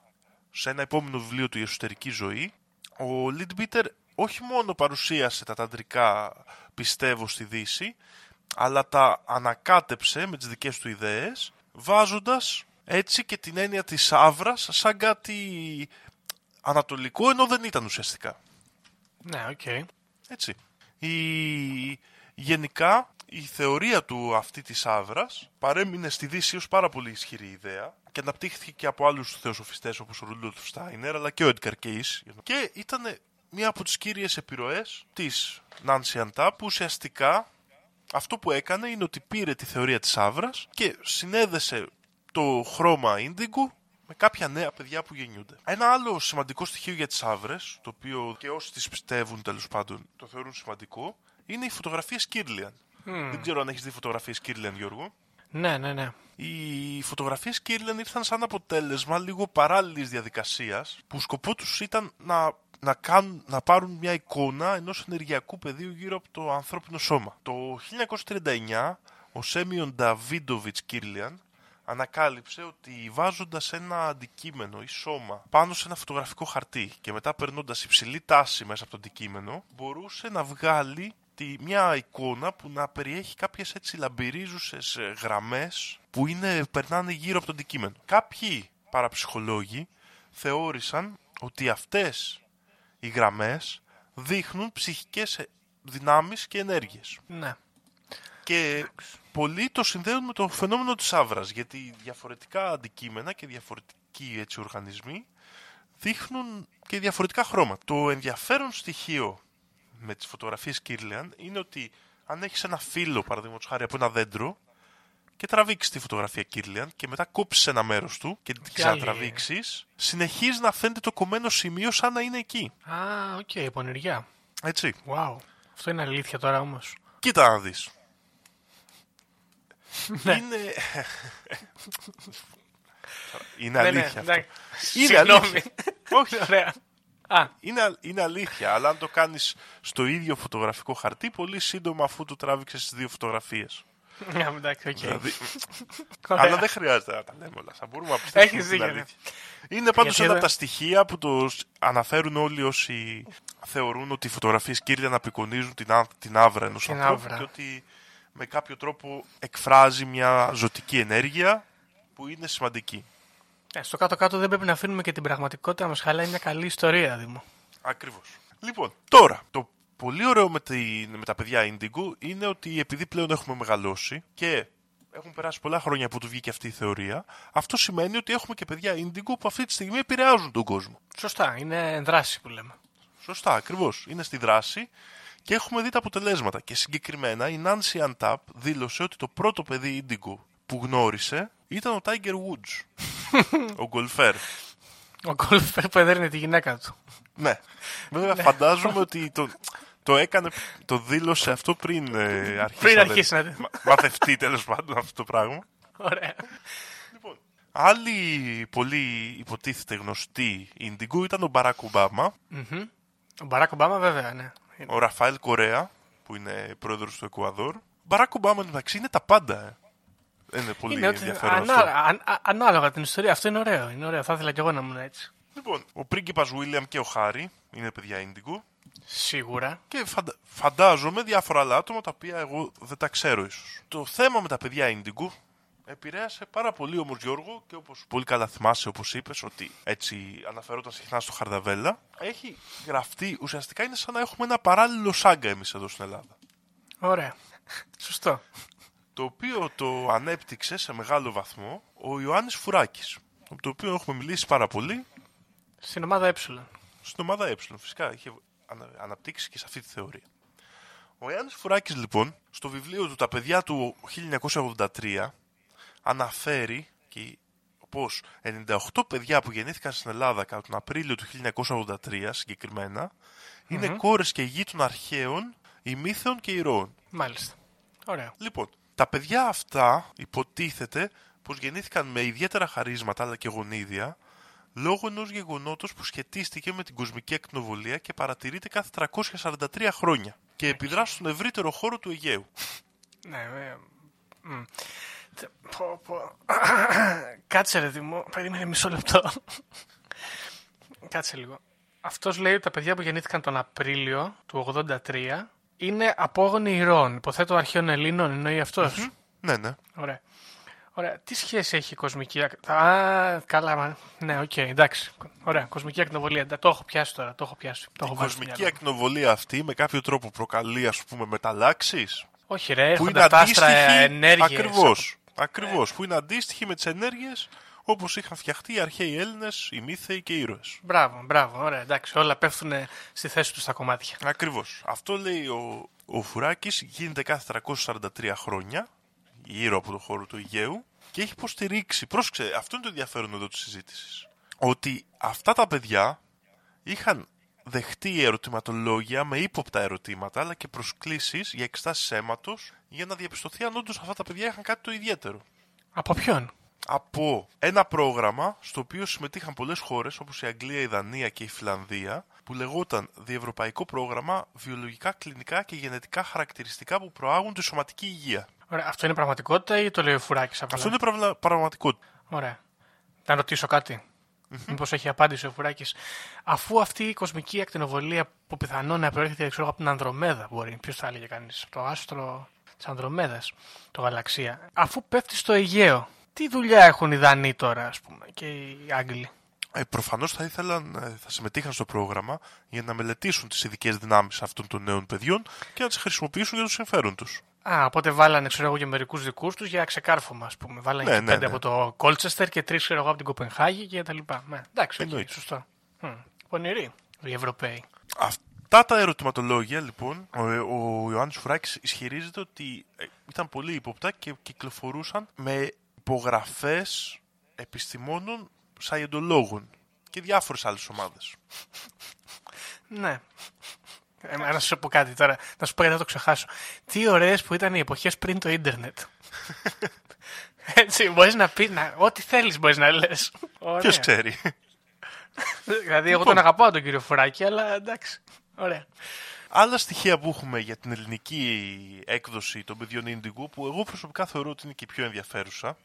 σε ένα επόμενο βιβλίο του «Η εσωτερική ζωή» ο Λιντμπίτερ όχι μόνο παρουσίασε τα ταντρικά πιστεύω στη Δύση αλλά τα ανακάτεψε με τις δικές του ιδέες βάζοντας έτσι και την έννοια της αύρας σαν κάτι ανατολικό ενώ δεν ήταν ουσιαστικά. ναι, οκ. Έτσι. Η... Γενικά η θεωρία του αυτή της αύρας παρέμεινε στη Δύση ως πάρα πολύ ισχυρή ιδέα και αναπτύχθηκε και από άλλους θεοσοφιστές όπως ο Ρούντολφ Στάινερ αλλά και ο Έντγκαρ Κέις και ήταν μία από τις κύριες επιρροές της Νάνσι Ann Tapp που ουσιαστικά αυτό που έκανε είναι ότι πήρε τη θεωρία της άβρας και συνέδεσε το χρώμα ίντιγκου με κάποια νέα παιδιά που γεννιούνται. Ένα άλλο σημαντικό στοιχείο για τις άβρες, το οποίο και όσοι τις πιστεύουν τέλος πάντων το θεωρούν σημαντικό, είναι οι φωτογραφίες Κίρλιαν. Δεν ξέρω αν έχεις δει φωτογραφίες Κίρλιαν, Γιώργο. Ναι, ναι, ναι. Οι φωτογραφίες Κίρλεν ήρθαν σαν αποτέλεσμα λίγο παράλληλης διαδικασίας που σκοπός τους ήταν να, να, κάνουν, να πάρουν μια εικόνα ενός ενεργειακού πεδίου γύρω από το ανθρώπινο σώμα. Το 1939 ο Σέμιον Νταβίντοβιτς Κίρλιαν ανακάλυψε ότι βάζοντας ένα αντικείμενο ή σώμα πάνω σε ένα φωτογραφικό χαρτί και μετά περνώντας υψηλή τάση μέσα από το αντικείμενο μπορούσε να βγάλει τη, μια εικόνα που να περιέχει κάποιες έτσι λαμπυρίζουσες ε, γραμμές που είναι, περνάνε γύρω από το αντικείμενο. Κάποιοι παραψυχολόγοι θεώρησαν ότι αυτές οι γραμμές δείχνουν ψυχικές ε, δυνάμεις και ενέργειες. ναι. Και πολλοί το συνδέουν με το φαινόμενο της άβρας, γιατί διαφορετικά αντικείμενα και διαφορετικοί έτσι, οργανισμοί δείχνουν και διαφορετικά χρώματα. Το ενδιαφέρον στοιχείο με τις φωτογραφίες Κίρλεαν είναι ότι αν έχεις ένα φύλλο, παραδείγματος χάρη, από ένα δέντρο και τραβήξεις τη φωτογραφία Κίρλιαν και μετά κόψεις ένα μέρος του και την Και άλλη. ξανατραβήξεις, συνεχίζεις να φαίνεται το κομμένο σημείο σαν να είναι εκεί. Α, οκ, πονηριά. Έτσι. Wow. Αυτό είναι αλήθεια τώρα όμως. Κοίτα να δεις. Ναι. Είναι... είναι Ναι, ναι, αλήθεια αυτό. εντάξει. Είναι Συγγνώμη. αλήθεια. Όχι, Ωραία. Α, είναι, α- είναι αλήθεια. Αλλά αν το κάνεις στο ίδιο φωτογραφικό χαρτί, πολύ σύντομα αφού το τράβηξες στις δύο φωτογραφίες. ναι, εντάξει, οκ. Δηλαδή, Ωραία. αλλά δεν χρειάζεται να τα λέμε όλα. Θα μπορούμε να πιστέψουμε Έχεις την δίκιο, ναι. αλήθεια. Είναι πάντως Γιατί ένα εδώ- από τα στοιχεία που το σ- αναφέρουν όλοι όσοι θεωρούν ότι οι φωτογραφίες κύρια απεικονίζουν την, α- την άβρα ενός Την ανθρώπου άβρα. και ότι με κάποιο τρόπο εκφράζει μια ζωτική ενέργεια που είναι σημαντική. Ε, στο κάτω-κάτω δεν πρέπει να αφήνουμε και την πραγματικότητα να μας χαλάει μια καλή ιστορία, Δήμο. Ακριβώς. Λοιπόν, τώρα, το πολύ ωραίο με, τη, με τα παιδιά Indigo είναι ότι επειδή πλέον έχουμε μεγαλώσει και έχουν περάσει πολλά χρόνια που του βγήκε αυτή η θεωρία, αυτό σημαίνει ότι έχουμε και παιδιά Indigo που αυτή τη στιγμή επηρεάζουν τον κόσμο. Σωστά, είναι δράση που λέμε. Σωστά, ακριβώς. Είναι στη δράση και έχουμε δει τα αποτελέσματα. Και συγκεκριμένα η Nancy Antap δήλωσε ότι το πρώτο παιδί Indigo που γνώρισε ήταν ο Tiger Woods, ο γκολφέρ. Ο Γκολφέρ που έδερνε τη γυναίκα του. Ναι. Βέβαια φαντάζομαι ότι το, το έκανε, το δήλωσε αυτό πριν ε, αρχίσει, Πριν να αρχίσει δεν- να- μα- μαθευτεί τέλος πάντων αυτό το πράγμα. Ωραία. Λοιπόν, άλλοι πολύ υποτίθεται γνωστοί Indigo ήταν ο Μπαράκ Ομπάμα, Ο Μπαράκ Ομπάμα, βέβαια, ναι. ο Ραφαέλ Κορέα, που είναι πρόεδρος του Εκουαδόρ. Ο Μπαράκ Ομπάμα εντάξει είναι τα πάντα. Ε. Δεν είναι πολύ Είναι ότι ενδιαφέρον ανά- αυτό. αν- α- ανάλογα την ιστορία. Αυτό είναι ωραίο. Είναι ωραίο. Θα ήθελα κι εγώ να ήμουν έτσι. Λοιπόν, ο πρίγκιπας Βίλιαμ και ο Χάρι είναι παιδιά Indigo. Σίγουρα. Και φαντα... φαντάζομαι διάφορα άλλα άτομα τα οποία εγώ δεν τα ξέρω ίσως. Το θέμα με τα παιδιά Indigo επηρέασε πάρα πολύ όμως Γιώργο και όπως πολύ καλά θυμάσαι όπως είπες ότι έτσι αναφερόταν συχνά στο Χαρδαβέλα έχει γραφτεί ουσιαστικά είναι σαν να έχουμε ένα παράλληλο σάγκα εμείς εδώ στην Ελλάδα Ωραία. Σωστό. Το οποίο το ανέπτυξε σε μεγάλο βαθμό ο Ιωάννης Φουράκης από το οποίο έχουμε μιλήσει πάρα πολύ Στην ομάδα Ε. στην ομάδα Ε. Φυσικά είχε ανα- αναπτύξει και σε αυτή τη θεωρία. Ο Ιάννης Φουράκης λοιπόν στο βιβλίο του «Τα παιδιά του 1983» αναφέρει και πως 98 παιδιά που γεννήθηκαν στην Ελλάδα κατά τον Απρίλιο του 1983 συγκεκριμένα είναι κόρες και γη των αρχαίων, ημίθεων και ηρώων. Μάλιστα. Ωραία. Λοιπόν, τα παιδιά αυτά υποτίθεται πως γεννήθηκαν με ιδιαίτερα χαρίσματα αλλά και γονίδια λόγω ενός γεγονότος που σχετίστηκε με την κοσμική ακτινοβολία και παρατηρείται κάθε 343 χρόνια και επιδρά στον ευρύτερο χώρο του Αιγαίου. Ναι, ε, μ. Τε- πω, πω. Κάτσε ρε Δημό, περίμενε μισό λεπτό. Κάτσε λίγο. Αυτός λέει ότι τα παιδιά που γεννήθηκαν τον Απρίλιο του 83 είναι απόγονοι ηρώων. Υποθέτω αρχαίων Ελλήνων, εννοεί αυτός. Ναι, ναι. Ωραία. Ωραία. Τι σχέση έχει η κοσμική ακτινοβολία. Α, καλά, μα. Ναι, οκ, εντάξει. Ωραία. Κοσμική ακτινοβολία. Τα- Το έχω πιάσει τώρα. Το έχω πιάσει. Το έχω Η βάλει στο κοσμική μυαλό μου. ακτινοβολία αυτή με κάποιο τρόπο προκαλεί ας πούμε μεταλλάξεις; Όχι, ρε, που έρχονται είναι τα άστρα αντίστοιχη ενέργειες. ακριβώς, ακριβώς που είναι αντίστοιχη με τις ενέργειες όπως είχαν φτιαχτεί οι αρχαίοι Έλληνες, οι ημίθεοι και οι ήρωες. Μπράβο, μπράβο. Ωραία, εντάξει. Όλα πέφτουν στη θέση τους στα κομμάτια. Ακριβώς. Αυτό λέει ο, ο Φουράκης γίνεται κάθε 343 χρόνια γύρω από το χώρο του Αιγαίου και έχει υποστηρίξει, πρόσεξε, αυτό είναι το ενδιαφέρον εδώ της συζήτησης, ότι αυτά τα παιδιά είχαν δεχτεί ερωτηματολόγια με ύποπτα ερωτήματα αλλά και προσκλήσεις για εξετάσεις αίματος για να διαπιστωθεί αν όντως αυτά τα παιδιά είχαν κάτι το ιδιαίτερο. Από ποιον; Από ένα πρόγραμμα στο οποίο συμμετείχαν πολλές χώρες όπως η Αγγλία, η Δανία και η Φιλανδία που λεγόταν Διευρωπαϊκό Πρόγραμμα Βιολογικά, Κλινικά και Γενετικά Χαρακτηριστικά που προάγουν τη σωματική υγεία. Ωραία, αυτό είναι πραγματικότητα ή το λέει ο Φουράκης απλά; Αυτό είναι πραγμα- πραγματικότητα. Ωραία. Να ρωτήσω κάτι. Μήπως έχει απάντηση ο Φουράκης. Αφού αυτή η κοσμική ακτινοβολία που πιθανόν να προέρχεται ξέρω, από την Ανδρομέδα, μπορεί, ποιος θα έλεγε κανείς, το άστρο της Ανδρομέδας, το γαλαξία, αφού πέφτει στο Αιγαίο, τι δουλειά έχουν οι Δανείοι τώρα, ας πούμε, και οι Άγγλοι; Ε, Προφανώς θα ήθελαν, ε, θα συμμετείχαν στο πρόγραμμα για να μελετήσουν τις ειδικές δυνάμεις αυτών των νέων παιδιών και να τις χρησιμοποιήσουν για το συμφέρον τους. Α, οπότε βάλανε, ξέρω εγώ, και μερικούς δικούς τους για ξεκάρφωμα, ας πούμε. Βάλανε Ναι, και ναι, πέντε ναι. από το Κόλτσεστερ και τρεις, ξέρω εγώ, από την Κοπενχάγη και τα λοιπά. Ναι, εντάξει, οκ, Εννοείται. σωστό. Μμ, Πονηροί οι Ευρωπαίοι. Αυτά τα ερωτηματολόγια, λοιπόν, ο, ο Ιωάννης Φουράκης ισχυρίζεται ότι ε, ήταν πολύ ύποπτα και κυκλοφορούσαν με υπογραφές επιστημόνων σαϊεντολόγων και διάφορες άλλες ομάδες. Ναι. Ε, να σου πω κάτι τώρα, να σου πω γιατί θα το ξεχάσω. Τι ωραίες που ήταν οι εποχές πριν το ίντερνετ. Έτσι, μπορείς να πεις, να, ό,τι θέλεις μπορείς να λες. Ποιος ξέρει. δηλαδή, εγώ τον αγαπάω τον κύριο Φουράκη, αλλά εντάξει. Ωραία. Άλλα στοιχεία που έχουμε για την ελληνική έκδοση των παιδιών Indigo, που εγώ προσωπικά θεωρώ ότι είναι και η πιο ενδιαφερουσα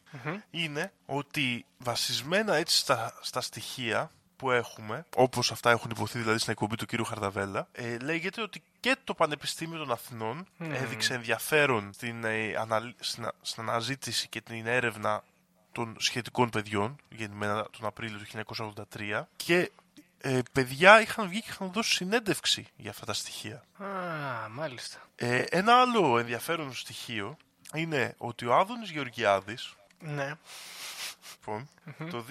είναι ότι βασισμένα έτσι στα, στα στοιχεία που έχουμε, όπως αυτά έχουν υποθεί δηλαδή στην εκπομπή του κύριου Χαρδαβέλα, ε, λέγεται ότι και το Πανεπιστήμιο των Αθηνών έδειξε ενδιαφέρον στην, ε, αναλύ- στην, α- στην αναζήτηση και την έρευνα των σχετικών παιδιών, γεννημένα τον Απρίλιο του 1983, και ε, παιδιά είχαν βγει και είχαν δώσει συνέντευξη για αυτά τα στοιχεία. Α, μάλιστα. Ε, ένα άλλο ενδιαφέρον στοιχείο είναι ότι ο Άδωνης Γεωργιάδης Ναι. λοιπόν, το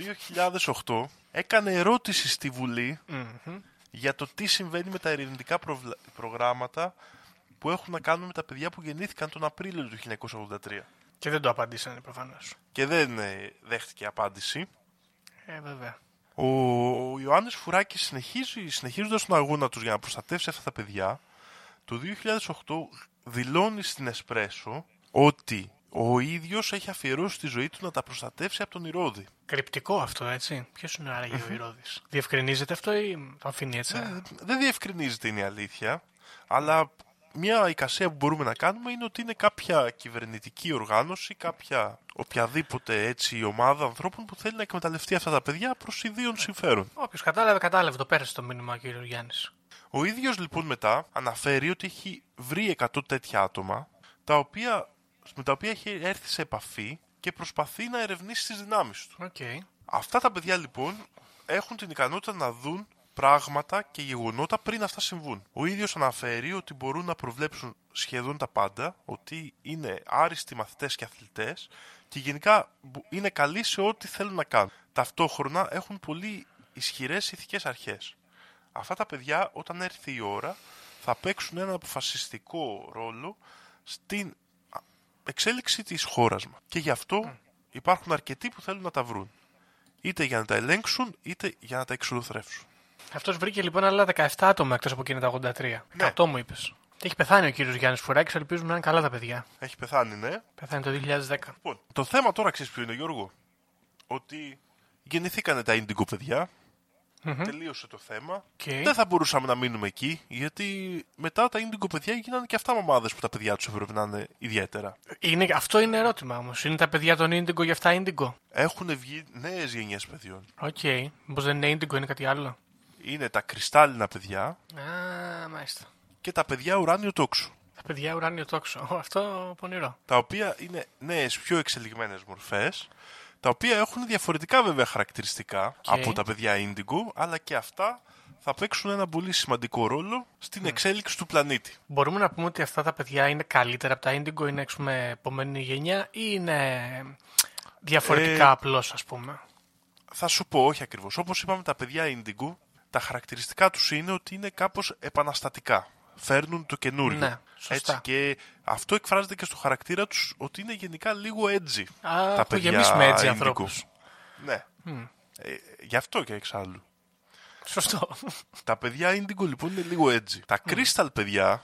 2008 έκανε ερώτηση στη Βουλή για το τι συμβαίνει με τα ερευνητικά προβλα- προγράμματα που έχουν να κάνουν με τα παιδιά που γεννήθηκαν τον Απρίλιο του 1983. Και δεν το απαντήσανε προφανώς. Και δεν ε, δέχτηκε απάντηση. Ε, βέβαια. Ο, ο Ιωάννης Φουράκης συνεχίζει, συνεχίζοντας τον αγώνα τους για να προστατεύσει αυτά τα παιδιά, το 2008 δηλώνει στην Εσπρέσο ότι ο ίδιος έχει αφιερώσει τη ζωή του να τα προστατεύσει από τον Ηρώδη. Κρυπτικό αυτό, έτσι. Ποιος είναι άραγε ο Ηρώδης; Διευκρινίζεται αυτό ή το αφήνει έτσι; Ε, δεν διευκρινίζεται είναι η αλήθεια, αλλά μια εικασία που μπορούμε να κάνουμε είναι ότι είναι κάποια κυβερνητική οργάνωση, κάποια οποιαδήποτε έτσι ομάδα ανθρώπων που θέλει να εκμεταλλευτεί αυτά τα παιδιά προς ιδίων συμφέρον. Όποιος κατάλαβε, κατάλαβε. Το πέρασε το μήνυμα ο κύριος Γιάννης. Ο ίδιος λοιπόν μετά αναφέρει ότι έχει βρει 100 τέτοια άτομα τα οποία, με τα οποία έχει έρθει σε επαφή και προσπαθεί να ερευνήσει τις δυνάμεις του. Οκ. Αυτά τα παιδιά λοιπόν έχουν την ικανότητα να δουν πράγματα και γεγονότα πριν αυτά συμβούν. Ο ίδιος αναφέρει ότι μπορούν να προβλέψουν σχεδόν τα πάντα, ότι είναι άριστοι μαθητές και αθλητές και γενικά μπο- είναι καλοί σε ό,τι θέλουν να κάνουν. Ταυτόχρονα έχουν πολύ ισχυρές ηθικές αρχές. Αυτά τα παιδιά όταν έρθει η ώρα θα παίξουν ένα αποφασιστικό ρόλο στην α, εξέλιξη της χώρας μας. Και γι' αυτό υπάρχουν αρκετοί που θέλουν να τα βρουν. Είτε για να τα ελέγξουν, είτε για να τα εξολοθρεύσουν. Αυτός βρήκε λοιπόν άλλα 17 άτομα εκτός από εκείνα τα 83. Ναι. 100 μου είπες. Και έχει πεθάνει ο κύριος Γιάννης Φουράκης, ελπίζουμε να είναι καλά τα παιδιά. Έχει πεθάνει, ναι. Πεθάνει το 2010. Λοιπόν, το θέμα τώρα ξέρεις ποιο είναι, Γιώργο; Ότι γεννηθήκανε τα Indigo παιδιά. Τελείωσε το θέμα. Οκ. Δεν θα μπορούσαμε να μείνουμε εκεί, γιατί μετά τα Indigo παιδιά γίνανε και αυτά μαμάδες που τα παιδιά τους έπρεπε να είναι ιδιαίτερα. Είναι, αυτό είναι ερώτημα όμως. Είναι τα παιδιά των Indigo και αυτά Indigo. Έχουν βγει νέες γενιές παιδιών. Οκ. Μήπως δεν είναι Indigo, είναι κάτι άλλο; Είναι τα κρυστάλλινα παιδιά Α, μάλιστα. και τα παιδιά ουράνιο τόξου. Τα παιδιά ουράνιο τόξο. Ω, Αυτό πονηρό. τα οποία είναι νέες, πιο εξελιγμένες μορφές, τα οποία έχουν διαφορετικά βέβαια χαρακτηριστικά από τα παιδιά Indigo, αλλά και αυτά θα παίξουν ένα πολύ σημαντικό ρόλο στην εξέλιξη του πλανήτη. Μπορούμε να πούμε ότι αυτά τα παιδιά είναι καλύτερα από τα Indigo, είναι εξ πούμε επόμενη γενιά ή είναι διαφορετικά Ε, απλώς, ας πούμε; Θα σου πω, όχι ακριβώς. Όπως είπαμε, τα παιδιά Indigo, τα χαρακτηριστικά τους είναι ότι είναι κάπως επαναστατικά. Φέρνουν το καινούριο. Ναι, σωστά. και αυτό εκφράζεται και στο χαρακτήρα τους ότι είναι γενικά λίγο edgy. Α, τα που παιδιά γεμίσουμε έτσι Indigo. ανθρώπους. Ναι. Ε, γι' αυτό και εξάλλου. Σωστό. Τα παιδιά Indigo λοιπόν είναι λίγο έτσι. Τα Crystal παιδιά,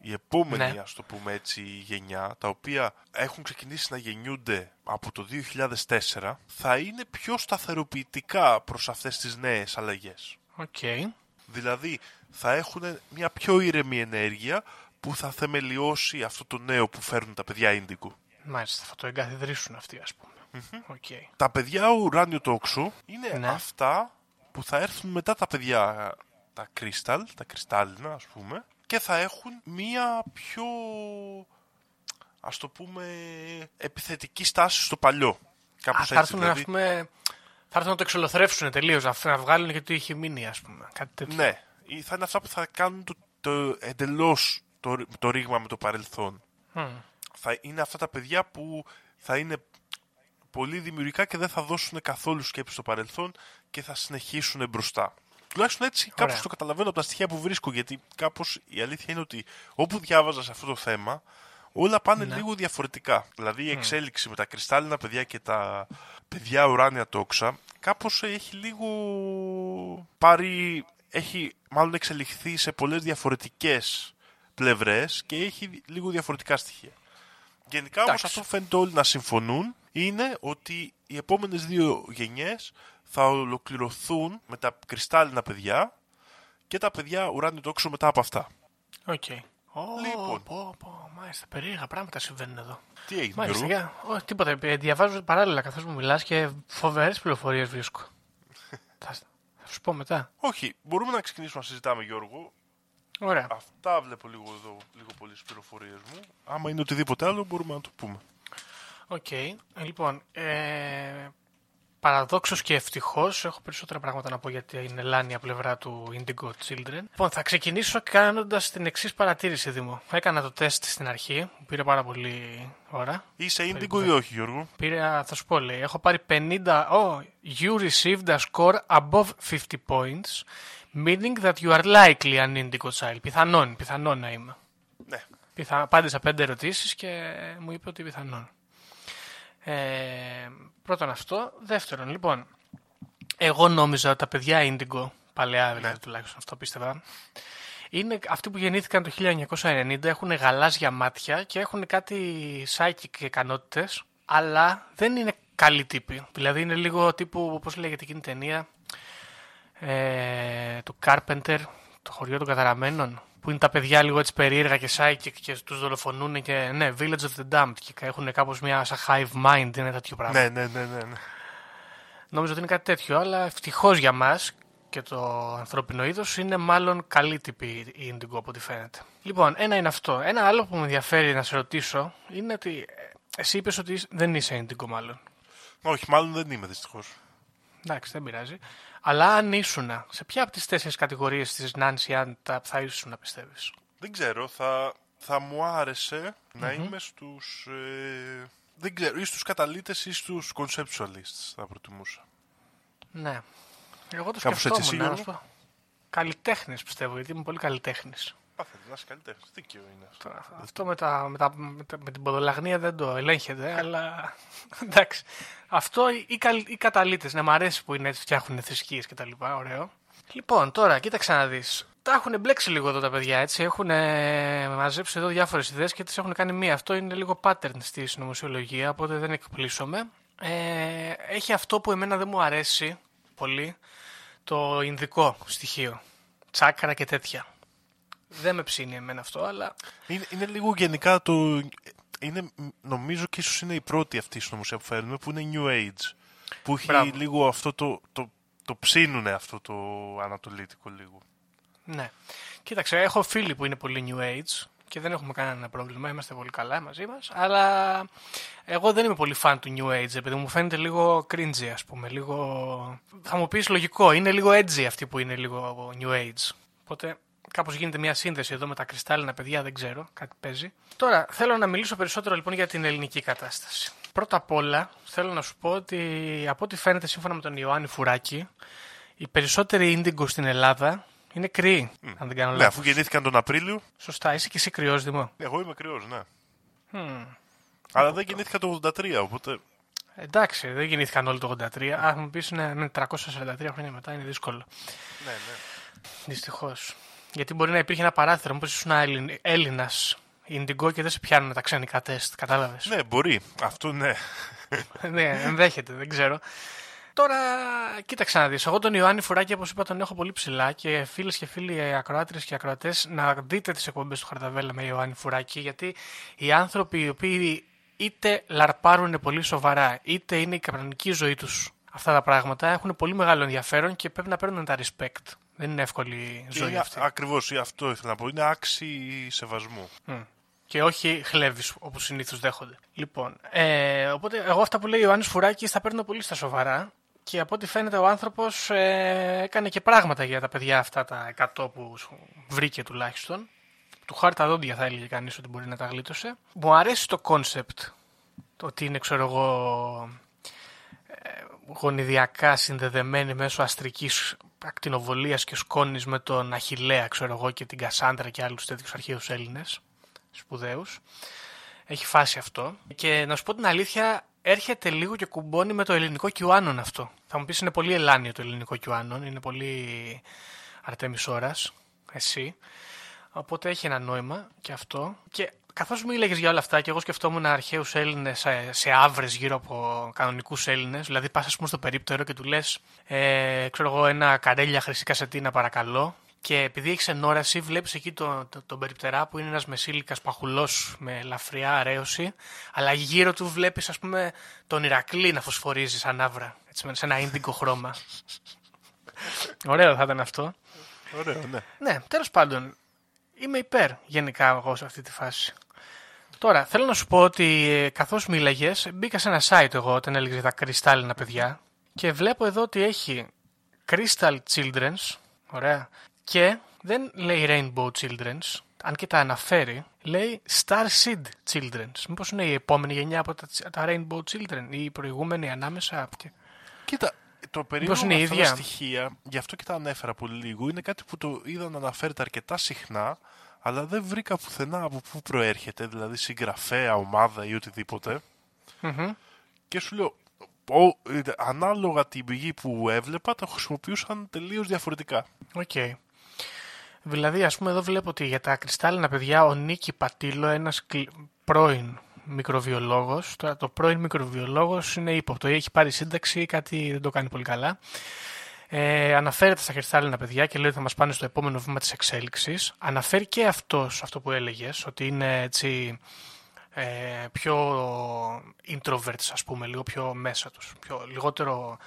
η επόμενη Ναι. ας το πούμε έτσι γενιά, τα οποία έχουν ξεκινήσει να γεννιούνται από το 2004, θα είναι πιο σταθεροποιητικά προς αυτές τις νέες αλλαγές. Οκ. Δηλαδή θα έχουν μια πιο ήρεμη ενέργεια που θα θεμελιώσει αυτό το νέο που φέρνουν τα παιδιά Indigo. Μάλιστα, θα το εγκαθιδρύσουν αυτοί, ας πούμε. Οκ. Τα παιδιά ουράνιο τόξο είναι Ναι. αυτά που θα έρθουν μετά τα παιδιά τα crystal, τα κρυστάλλινα ας πούμε και θα έχουν μία πιο ας το πούμε επιθετική στάση στο παλιό. Κάπως Α, έτσι θα έρθουν, δηλαδή. ας πούμε, θα έρθουν να το εξολοθρεύσουν τελείως, να, να βγάλουν γιατί είχε μείνει, ας πούμε. Κάτι τέτοιο. Ναι, ή θα είναι αυτά που θα κάνουν το, το εντελώς το, το ρήγμα με το παρελθόν. Θα είναι αυτά τα παιδιά που θα είναι πολύ δημιουργικά και δεν θα δώσουν καθόλου σκέψη στο παρελθόν και θα συνεχίσουν μπροστά. Τουλάχιστον έτσι κάπως Ωραία. το καταλαβαίνω από τα στοιχεία που βρίσκω γιατί κάπως η αλήθεια είναι ότι όπου διάβαζα σε αυτό το θέμα όλα πάνε λίγο διαφορετικά. Δηλαδή η εξέλιξη με τα κρυστάλλινα παιδιά και τα παιδιά ουράνια τόξα κάπως έχει λίγο πάρει έχει μάλλον εξελιχθεί σε πολλές διαφορετικές πλευρές και έχει λίγο διαφορετικά στοιχεία. Γενικά όμως Εντάξει. αυτό που φαίνεται όλοι να συμφωνούν είναι ότι οι επόμενες δύο γενιές θα ολοκληρωθούν με τα κρυστάλλινα παιδιά και τα παιδιά ουράνιο τόξο μετά από αυτά. Οκ. Ω, Λοιπόν. πω, πω, μάλιστα, περίεργα πράγματα συμβαίνουν εδώ. Τι έγινε, Μάλιστα, Γιώργο; για... Όχι, τίποτα. Ε, Διαβάζω παράλληλα καθώς μου μιλάς και φοβερές πληροφορίες βρίσκω. θα, θα σου πω μετά. Όχι, μπορούμε να ξεκινήσουμε να συζητάμε, Γιώργο. Ωραία. Αυτά βλέπω λίγο εδώ, λίγο πολύ στις πληροφορίες μου. Άμα είναι οτιδήποτε άλλο, μπορούμε να το πούμε. Οκ. Ε, Λοιπόν, ε, παραδόξως και ευτυχώς έχω περισσότερα πράγματα να πω για την ελάνια πλευρά του Indigo Children. Λοιπόν, θα ξεκινήσω κάνοντας την εξής παρατήρηση, Δήμο. Έκανα το τεστ στην αρχή, μου πήρε πάρα πολύ ώρα. Είσαι indigo ή όχι, Γιώργο; Πήρε, α, θα σου πω, λέει, έχω πάρει 50... Oh, you received a score above 50 points, meaning that you are likely an indigo child. Πιθανόν, πιθανόν να είμαι. Ναι. Πιθα... Απάντησα πέντε ερωτήσεις και μου είπε ότι πιθανόν. Ε, πρώτον αυτό. Δεύτερον, λοιπόν, εγώ νόμιζα ότι τα παιδιά Indigo, παλαιά δηλαδή τουλάχιστον αυτό πίστευα, είναι αυτοί που γεννήθηκαν το 1990, έχουν γαλάζια μάτια και έχουν κάτι psychic ικανότητες, αλλά δεν είναι καλοί τύποι. Δηλαδή είναι λίγο τύπου, πώς λέγεται εκείνη η ταινία, ε, του Carpenter, το χωριό των καταραμένων, που είναι τα παιδιά λίγο έτσι περίεργα και psychic και τους δολοφονούν και ναι, Village of the Damned και έχουν κάπως μια σαν hive mind, είναι τέτοιο πράγμα. Ναι, ναι, ναι, ναι. ναι. Νόμιζα ότι είναι κάτι τέτοιο, αλλά ευτυχώς για μας και το ανθρώπινο είδος είναι μάλλον καλή τύπη η Indigo από ό,τι φαίνεται. Λοιπόν, ένα είναι αυτό. Ένα άλλο που με ενδιαφέρει να σε ρωτήσω είναι ότι ε, εσύ είπες ότι δεν είσαι Indigo, μάλλον. Όχι, μάλλον δεν είμαι δυστυχώς. Εντάξει, δεν πειράζει. Αλλά αν ήσουν, σε ποια από τις τέσσερις κατηγορίες της Nancy Anta θα ήσουν, πιστεύεις; Δεν ξέρω, θα, θα μου άρεσε να είμαι στους... Ε, δεν ξέρω, ή στους καταλήτες ή στους conceptualists θα προτιμούσα. Ναι. Εγώ το Κάπως έτσι, σκεφτόμουν. εσύ, να σου πω. Καλλιτέχνης πιστεύω, γιατί είμαι πολύ καλλιτέχνης. Α, θέλει να είσαι καλλιτέχνης. Δίκαιο είναι αυτό. Τώρα, Αυτό με, τα, με, τα, με, τα- με την ποδολαγνία δεν το ελέγχεται, αλλά εντάξει. Αυτό οι, καλ- οι καταλήτες, να μ' αρέσει που είναι έτσι, φτιάχνουν θρησκείες και τα λοιπά, ωραίο. Λοιπόν, τώρα κοίταξε να δεις. Τα έχουν μπλέξει λίγο εδώ τα παιδιά έτσι. Έχουν μαζέψει εδώ διάφορες ιδέες και τις έχουν κάνει μία. Αυτό είναι λίγο pattern στη συνωμοσιολογία, οπότε δεν εκπλήσωμαι. Ε, έχει αυτό που εμένα δεν μου αρέσει πολύ, το ινδικό στοιχείο. Τσάκρα και τέτοια. Δεν με ψήνει εμένα αυτό, αλλά Είναι, είναι λίγο γενικά το... Είναι, νομίζω και ίσως είναι η πρώτη αυτή η συνωμοσία που φέρνουμε που είναι New Age. Που έχει Μπράβο. λίγο αυτό το, το, το ψήνουνε αυτό το ανατολίτικο λίγο. Ναι. Κοίταξε, έχω φίλοι που είναι πολύ New Age και δεν έχουμε κανένα πρόβλημα. Είμαστε πολύ καλά μαζί μας. Αλλά εγώ δεν είμαι πολύ fan του New Age, επειδή μου φαίνεται λίγο cringy, ας πούμε. Λίγο... Θα μου πεις λογικό, είναι λίγο edgy αυτοί που είναι λίγο New Age. Οπότε κάπως γίνεται μια σύνδεση εδώ με τα κρυστάλλινα παιδιά, δεν ξέρω, κάτι παίζει. Τώρα, θέλω να μιλήσω περισσότερο λοιπόν για την ελληνική κατάσταση. Πρώτα απ' όλα, θέλω να σου πω ότι από ό,τι φαίνεται σύμφωνα με τον Ιωάννη Φουράκη, οι περισσότεροι ίντιγκο στην Ελλάδα είναι κρύοι, αν δεν κάνω Ναι, λάθος. αφού γεννήθηκαν τον Απρίλιο, Σωστά, είσαι και εσύ κρυός, Δημό. εγώ είμαι κρυός, ναι. Αλλά δεν γεννήθηκα το 83, οπότε Εντάξει, δεν γεννήθηκαν όλοι το 83. Αν μου πεις ναι, ναι, 343 χρόνια μετά είναι δύσκολο. ναι, ναι. Δυστυχώς. Γιατί μπορεί να υπήρχε ένα παράθυρο, μήπως ήσουν Έλληνας Ινδιγκό και δεν σε πιάνουν τα ξενικά τεστ. Κατάλαβες; Ναι, μπορεί. Αυτό ναι. ναι, ενδέχεται, δεν ξέρω. Τώρα, κοίταξε να δεις. Εγώ τον Ιωάννη Φουράκη, όπως είπα, τον έχω πολύ ψηλά και φίλες και φίλοι ακροάτρε και ακροατές, να δείτε τις εκπομπές του Χαρταβέλα με Ιωάννη Φουράκη, γιατί οι άνθρωποι οι οποίοι είτε λαρπάρουν πολύ σοβαρά, είτε είναι η κανονική ζωή τους αυτά τα πράγματα, έχουν πολύ μεγάλο ενδιαφέρον και πρέπει να παίρνουν τα respect. Δεν είναι εύκολη ζωή αυτή. Ακριβώς αυτό ήθελα να πω. Είναι άξιοι σεβασμού. Και όχι χλέβεις όπως συνήθως δέχονται. Λοιπόν, ε, οπότε εγώ αυτά που λέει ο Ιωάννης Φουράκης τα παίρνω πολύ στα σοβαρά. Και από ό,τι φαίνεται ο άνθρωπος ε, έκανε και πράγματα για τα παιδιά αυτά τα 100 που βρήκε τουλάχιστον. Του χάρου τα δόντια θα έλεγε κανείς ότι μπορεί να τα γλίτωσε. Μου αρέσει το concept. Το ότι είναι, ξέρω εγώ, ε, γονιδιακά συνδεδεμένη μέσω αστρικής ακτινοβολίας και σκόνης με τον Αχιλέα, ξέρω εγώ, και την Κασάνδρα και άλλους τέτοιους αρχαίους Έλληνες σπουδαίους. Έχει φάση αυτό. Και να σου πω την αλήθεια, έρχεται λίγο και κουμπώνει με το ελληνικό QAnon αυτό. Θα μου πεις είναι πολύ ελάνιο το ελληνικό QAnon, είναι πολύ Αρτέμις Ώρας, εσύ. Οπότε έχει ένα νόημα και αυτό. Και καθώς μίλαγε για όλα αυτά, και εγώ σκεφτόμουν αρχαίους Έλληνες σε, σε άβρες γύρω από κανονικούς Έλληνες. Δηλαδή, πας, ας πούμε, στο περίπτερο και του λες, ε, ξέρω εγώ, ένα καρέλια χρυσή κασετίνα, παρακαλώ. Και επειδή έχεις ενόραση, βλέπεις εκεί τον το, τον περιπτερά που είναι ένας μεσήλικας παχουλός με ελαφριά αρέωση. Αλλά γύρω του βλέπεις, ας πούμε, τον Ηρακλή να φωσφορίζει σαν άβρα. Έτσι, σε ένα ίντικο χρώμα. Ωραίο θα ήταν αυτό. Ωραίο, ναι. Ναι, τέλος πάντων, είμαι υπέρ γενικά εγώ σε αυτή τη φάση. Τώρα, θέλω να σου πω ότι ε, καθώς μίλαγες, μπήκα σε ένα site εγώ όταν έλεγε για τα κρυστάλλινα παιδιά και βλέπω εδώ ότι έχει Crystal Children's, ωραία, και δεν λέει Rainbow Children's, αν και τα αναφέρει, λέει Starseed Children's. Μήπως είναι η επόμενη γενιά από τα, τα Rainbow Children ή η προηγούμενη ανάμεσα. Και... Κοίτα, το περίεργο είναι με η αυτά τα ίδια; στοιχεία, γι' αυτό και τα ανέφερα πολύ λίγο, είναι κάτι που το είδα να αναφέρεται αρκετά συχνά, αλλά δεν βρήκα πουθενά από πού προέρχεται, δηλαδή συγγραφέα, ομάδα ή οτιδήποτε. Και σου λέω, ο- ε, ανάλογα την πηγή που έβλεπα, τα χρησιμοποιούσαν τελείως διαφορετικά. Οκ. Δηλαδή, ας πούμε, εδώ βλέπω ότι για τα κρυστάλλινα παιδιά ο Νίκη Πατήλο, ένας κλ- πρώην μικροβιολόγος, τώρα το πρώην μικροβιολόγος είναι ύποπτο, έχει πάρει σύνταξη, κάτι δεν το κάνει πολύ καλά. Ε, αναφέρεται στα κρυστάλλινα παιδιά και λέει ότι θα μας πάνε στο επόμενο βήμα της εξέλιξης. Αναφέρει και αυτός, αυτό που έλεγες, ότι είναι έτσι ε, πιο introverts ας πούμε, λίγο πιο μέσα τους, πιο, λιγότερο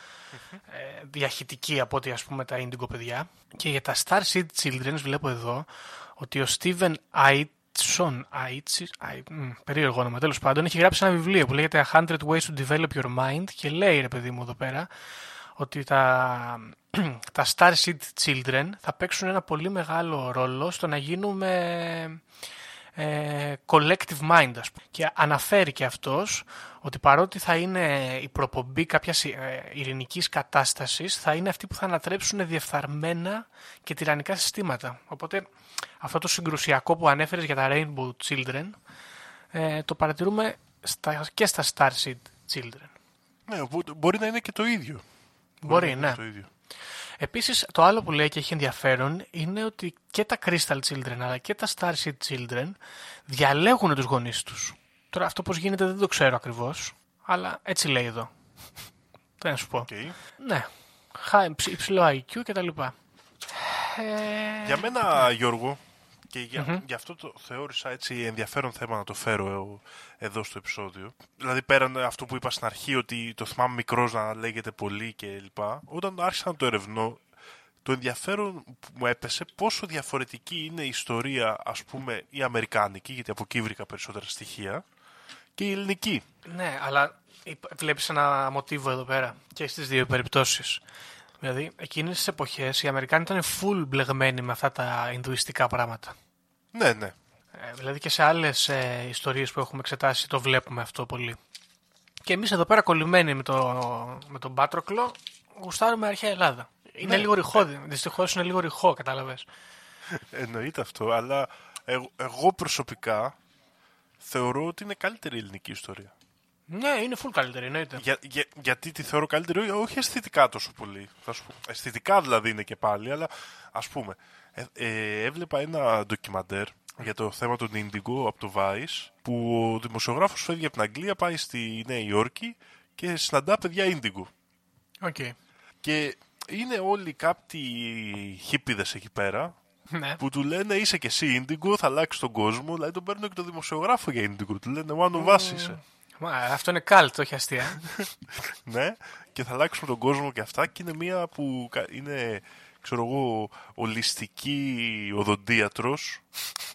ε, διαχυτικοί από ότι ας πούμε τα indigo παιδιά. Και για τα Starseed Children βλέπω εδώ ότι ο Steven Aitzon, Aitzis, Ai- μ, περίεργο όνομα τέλος πάντων, έχει γράψει ένα βιβλίο που λέγεται A 100 Ways to Develop Your Mind και λέει ρε παιδί μου εδώ πέρα ότι τα, τα Starseed Children θα παίξουν ένα πολύ μεγάλο ρόλο στο να γίνουμε ε, collective mind ας πούμε. Και αναφέρει και αυτός ότι παρότι θα είναι η προπομπή κάποιας ε, ειρηνικής κατάστασης θα είναι αυτοί που θα ανατρέψουν διεφθαρμένα και τυραννικά συστήματα. Οπότε αυτό το συγκρουσιακό που ανέφερες για τα Rainbow Children ε, το παρατηρούμε στα, και στα Starseed Children. Ναι, οπότε μπορεί να είναι και το ίδιο. Μπορεί, να είναι ναι. και Το ίδιο. Επίσης, το άλλο που λέει και έχει ενδιαφέρον είναι ότι και τα Crystal Children αλλά και τα Starseed Children διαλέγουν τους γονείς τους. Τώρα αυτό πώς γίνεται δεν το ξέρω ακριβώς, αλλά έτσι λέει εδώ. Τι να σου πω. Οκ. Ναι, χα- υψ- υψηλό IQ και τα λοιπά. Ε, Για μένα, Γιώργο, και για, γι' αυτό το θεώρησα έτσι ενδιαφέρον θέμα να το φέρω ε- εδώ στο επεισόδιο. Δηλαδή, πέραν αυτό που είπα στην αρχή, ότι το θυμάμαι μικρός να λέγεται πολύ και λοιπά, όταν άρχισα να το ερευνώ, το ενδιαφέρον που μου έπεσε πόσο διαφορετική είναι η ιστορία, ας πούμε, η αμερικάνικη, γιατί από εκεί βρήκα περισσότερα στοιχεία, και η ελληνική. Ναι, αλλά υπ- βλέπεις ένα μοτίβο εδώ πέρα και στις δύο περιπτώσεις. Δηλαδή, εκείνες τις εποχές οι Αμερικάνοι ήταν full μπλεγμένοι με αυτά τα Ινδουιστικά πράγματα. Ναι, ναι. Ε, δηλαδή και σε άλλες ε, ιστορίες που έχουμε εξετάσει το βλέπουμε αυτό πολύ. Και εμείς εδώ πέρα κολλημένοι με, το, με τον Πάτροκλο γουστάρουμε αρχαία Ελλάδα. Είναι λίγο ρηχό, δυστυχώς είναι λίγο ρηχό, κατάλαβες. Εννοείται αυτό, αλλά εγώ, εγώ προσωπικά θεωρώ ότι είναι καλύτερη η ελληνική ιστορία. Ναι, είναι full καλύτερη, εννοείται. Για, για, γιατί τη θεωρώ καλύτερη, ό- όχι αισθητικά τόσο πολύ. Θα σου πω. Αισθητικά δηλαδή είναι και πάλι, αλλά ας πούμε, ε, ε, έβλεπα ένα ντοκιμαντέρ για το θέμα των Indigo από το Vice, που ο δημοσιογράφος φεύγει από την Αγγλία, πάει στη Νέα Υόρκη και συναντά παιδιά Indigo. OK. Και είναι όλοι κάποιοι χίπιδες εκεί πέρα, Ναι. που του λένε είσαι και εσύ Indigo, θα αλλάξεις τον κόσμο. Δηλαδή τον παίρνουν και τον δημοσιογράφο για Indigo. Του λένε one of us είσαι. Μα, αυτό είναι καλτ, όχι αστεία. ναι, και θα αλλάξουμε τον κόσμο και αυτά. Και είναι μία που κα- είναι, ξέρω εγώ, ολιστική οδοντίατρος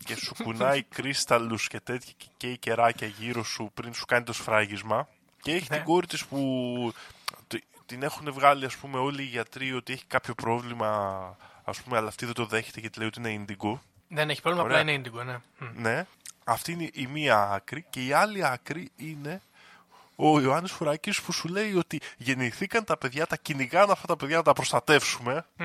και σου κουνάει κρίσταλους και τέτοια και καίει κεράκια γύρω σου πριν σου κάνει το σφράγισμα. Και έχει Ναι. την κόρη της που τη- την έχουν βγάλει ας πούμε όλοι οι γιατροί ότι έχει κάποιο πρόβλημα ας πούμε αλλά αυτή δεν το δέχεται γιατί λέει ότι είναι indigo. Δεν έχει πρόβλημα, Ωραία. απλά είναι ίντιγκο, ναι. Μ. Ναι. Αυτή είναι η μία άκρη και η άλλη άκρη είναι ο Ιωάννης Φουράκης που σου λέει ότι γεννηθήκαν τα παιδιά, τα κυνηγάνε αυτά τα παιδιά να τα προστατεύσουμε Μ.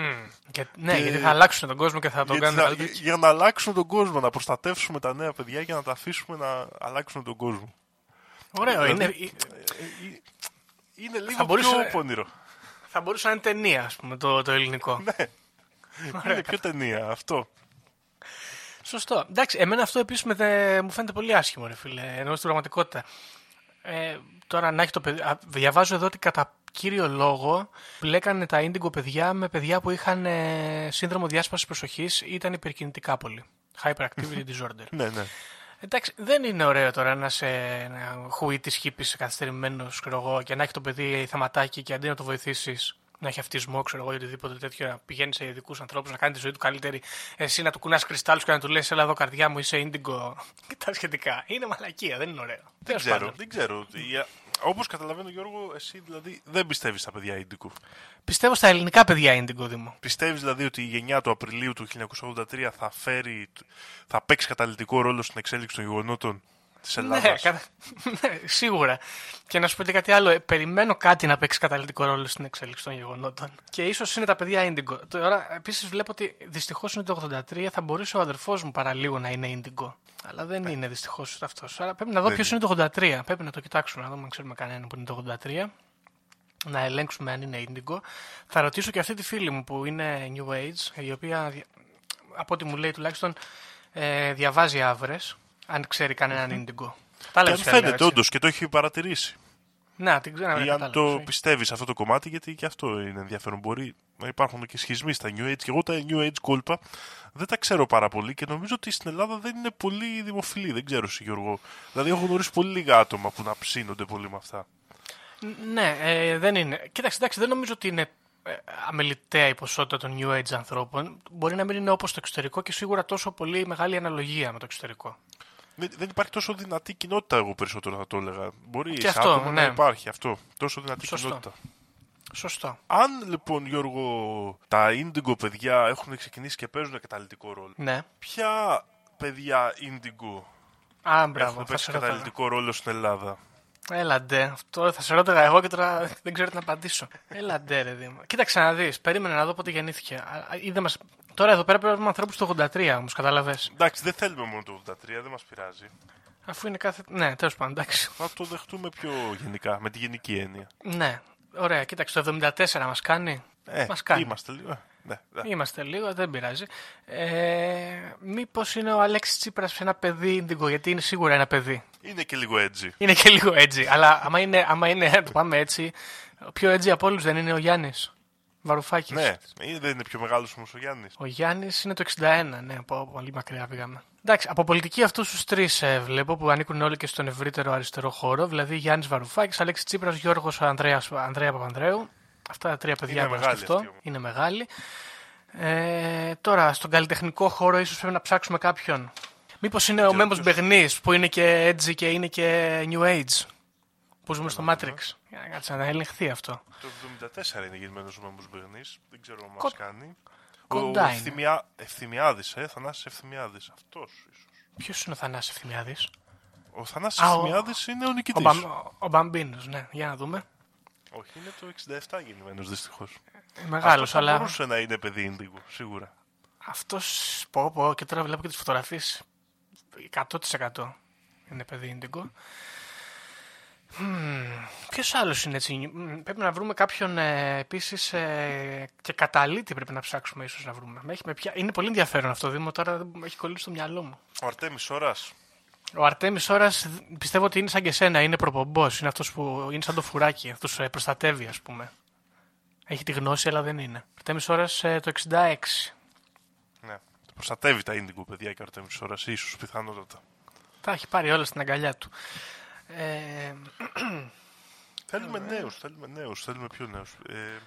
Και- ναι, Και- γιατί θα αλλάξουν τον κόσμο και θα τον γιατί κάνουν να- καλύτερο. για να αλλάξουν τον κόσμο, να προστατεύσουμε τα νέα παιδιά και να τα αφήσουμε να αλλάξουν τον κόσμο. Ωραίο, είναι, Δηλαδή, Είναι λίγο μπορούσε- πιο πονηρό. θα μπορούσε να είναι ταινία, ας πούμε, το, το ελληνικό. Ναι. Είναι πιο ταινία αυτό. Σωστό. Εντάξει, εμένα αυτό επίσης μου φαίνεται πολύ άσχημο, ρε φίλε, ενώ στην πραγματικότητα. Ε, τώρα να έχει το παιδί. α, Διαβάζω εδώ ότι κατά κύριο λόγο πλέκανε τα ίντιγκο παιδιά με παιδιά που είχαν ε, σύνδρομο διάσπασης προσοχής ή ήταν υπερκινητικά πολύ. Hyperactivity disorder. Ναι, ναι. Εντάξει, δεν είναι ωραίο τώρα να σε να χουεί της χύπη καθυστερημένος και να έχει το παιδί θεματάκι και αντί να το βοηθήσεις να έχει αυτισμό, ξέρω εγώ, ή οτιδήποτε τέτοιο, να πηγαίνεις σε ειδικούς ανθρώπους, να κάνεις τη ζωή του καλύτερη, εσύ να του κουνάς κρυστάλλους και να του λες: Ελά, εδώ καρδιά μου, είσαι ίντιγκο και τα σχετικά. Είναι μαλακία, δεν είναι ωραίο. Δεν Τέλος ξέρω, πάντων. δεν ξέρω. Όπως καταλαβαίνω, Γιώργο, εσύ δηλαδή δεν πιστεύεις στα παιδιά Ίντικου. Πιστεύω στα ελληνικά παιδιά ίντιγκο, Δήμο. Πιστεύεις δηλαδή ότι η γενιά του Απριλίου του 1983 θα, φέρει, θα παίξει καταλητικό ρόλο στην εξέλιξη των γεγονότων της Ελλάδα. Ναι, κατα... ναι, σίγουρα. Και να σου πω και κάτι άλλο. ε, Περιμένω κάτι να παίξει καταλητικό ρόλο στην εξέλιξη των γεγονότων. Και ίσως είναι τα παιδιά Indigo. Τώρα, επίσης, βλέπω ότι δυστυχώς είναι το 83. Θα μπορούσε ο αδερφός μου παραλίγο να είναι Indigo. Αλλά δεν είναι δυστυχώς αυτός. Άρα πρέπει να δω Δεν ποιος είναι το 83. Πρέπει να το κοιτάξουμε, να δούμε αν ξέρουμε κανέναν που είναι το 83. Να ελέγξουμε αν είναι Indigo. Θα ρωτήσω και αυτή τη φίλη μου που είναι New Age, η οποία δια- από ό,τι μου λέει τουλάχιστον ε, διαβάζει άβρες. Αν ξέρει κανέναν Indigo. Τα Και λέω αν στη Γαλλία, φαίνεται έτσι. όντως και το έχει παρατηρήσει. Να, την ξέρω. Ή ναι, αν κατάλαβα, το ναι. πιστεύεις αυτό το κομμάτι, γιατί και αυτό είναι ενδιαφέρον. Μπορεί να υπάρχουν και σχισμοί στα New Age. Και εγώ τα New Age κόλπα δεν τα ξέρω πάρα πολύ και νομίζω ότι στην Ελλάδα δεν είναι πολύ δημοφιλή. Δεν ξέρω, εσύ, Γιώργο. Δηλαδή, έχω γνωρίσει πολύ λίγα άτομα που να ψήνονται πολύ με αυτά. Ναι, ε, δεν είναι. Κοίταξε, εντάξει, δεν νομίζω ότι είναι ε, αμεληταία η ποσότητα των New Age ανθρώπων. Μπορεί να μην είναι όπως το εξωτερικό και σίγουρα τόσο πολύ μεγάλη αναλογία με το εξωτερικό. Δεν, δεν υπάρχει τόσο δυνατή κοινότητα, εγώ περισσότερο θα το έλεγα. Μπορεί Και σε αυτό, άτομα να ναι. υπάρχει αυτό. Τόσο δυνατή Σωστό. κοινότητα. Σωστό. Αν λοιπόν, Γιώργο, τα Indigo παιδιά έχουν ξεκινήσει και παίζουν καταλητικό ρόλο, Ναι. ποια παιδιά Indigo Α, μπράβο. έχουν Θα παίξει σε ρώταγα. καταλητικό ρόλο στην Ελλάδα; Έλα ντε. Αυτό θα σε ρώταγα εγώ και τώρα δεν ξέρω τι να απαντήσω. Έλα ντε, ρε Δήμα. Κοίταξε να δεις. Περίμενε να δω πότε γεννήθηκε. Α, α, είδε μας... Τώρα εδώ πέρα πρέπει να έχουμε ανθρώπους το 83 όμως, κατάλαβες. Εντάξει, δεν θέλουμε μόνο το 83, δεν μας πειράζει. Αφού είναι κάθε. Ναι, τέλος πάντων, εντάξει. Θα το δεχτούμε πιο γενικά, με τη γενική έννοια. Ναι. Ωραία, κοίταξε. Το 74 μας κάνει. Ε, Μας κάνει. Είμαστε λίγο. ε, Ναι, ναι. Είμαστε λίγο, δεν πειράζει. Ε, Μήπως είναι ο Αλέξης Τσίπρας ένα παιδί ίντιγκο, γιατί είναι σίγουρα ένα παιδί. Είναι και λίγο edgy. Είναι και λίγο έτσι. Αλλά άμα είναι, άμα είναι, να το πάμε έτσι, ο πιο έτσι από όλους δεν είναι ο Γιάννης Βαρουφάκης. Ναι, ε, δεν είναι πιο μεγάλος όμως ο Γιάννης. Ο Γιάννης είναι το 61, ναι, από πολύ μακριά πήγαμε. Εντάξει, από πολιτική αυτούς τους τρεις ε, βλέπω που ανήκουν όλοι και στον ευρύτερο αριστερό χώρο. Δηλαδή Γιάννης Βαρουφάκης, Αλέξη Τσίπρας, Γιώργος Ανδρέας Παπανδρέου. Αυτά τα τρία παιδιά Είναι που να μεγάλοι σκεφτώ. αυτοί όμως. Είναι μεγάλοι. Ε, τώρα, στον καλλιτεχνικό χώρο, ίσως πρέπει να ψάξουμε κάποιον. Μήπως είναι ο Μέμος Μπεγνής που είναι και edgy και είναι και new age. Που ζούμε στο Matrix. Για να κάτσε να ελεγχθεί αυτό. Το 74 είναι γεννημένος ο Μέμος Μπεγνής. Δεν ξέρω αν Κο- μας κάνει. κοντά ο είναι. Ευθυμιά... Ευθυμιάδης, ε, Θανάσης Ευθυμιάδης. Αυτός ίσως. Ποιος είναι ο Θανάσης Ευθυμιάδης; Ο Θανάσης Α, ο- Ευθυμιάδης είναι ο Ο, νικητής. Μπαμ, ο Μπαμπίνος, ναι. Για να δούμε. Όχι, είναι το 67 γεννημένος δυστυχώς. Μεγάλος, Αυτός θα αλλά μπορούσε να είναι παιδί ίνδικο, σίγουρα. αυτό πω, πω και τώρα βλέπω και τις φωτογραφίες. 100% είναι παιδί ίντιγκο. Ποιος άλλος είναι έτσι; Μμμ, Πρέπει να βρούμε κάποιον ε, επίσης και καταλήτη πρέπει να ψάξουμε ίσως να βρούμε. Με έχει με πια... Είναι πολύ ενδιαφέρον αυτό Δήμο, τώρα δεν μου έχει κολλήσει στο μυαλό μου. Ο Αρτέμις Ώρας. Ο Αρτέμις Ωρα πιστεύω ότι είναι σαν και σένα, είναι προπομπός. Είναι αυτός που είναι σαν το φουράκι, αυτό προστατεύει, ας πούμε. Έχει τη γνώση, αλλά δεν είναι. Ο Αρτέμι Ωρα το 66. Ναι. Το προστατεύει τα ίνδικο παιδιά και ο Αρτέμις Ώρας, ίσως πιθανότατα. Τα έχει πάρει όλα στην αγκαλιά του. Ε, Θέλουμε νέους, θέλουμε νέους, θέλουμε πιο νέους. Ε,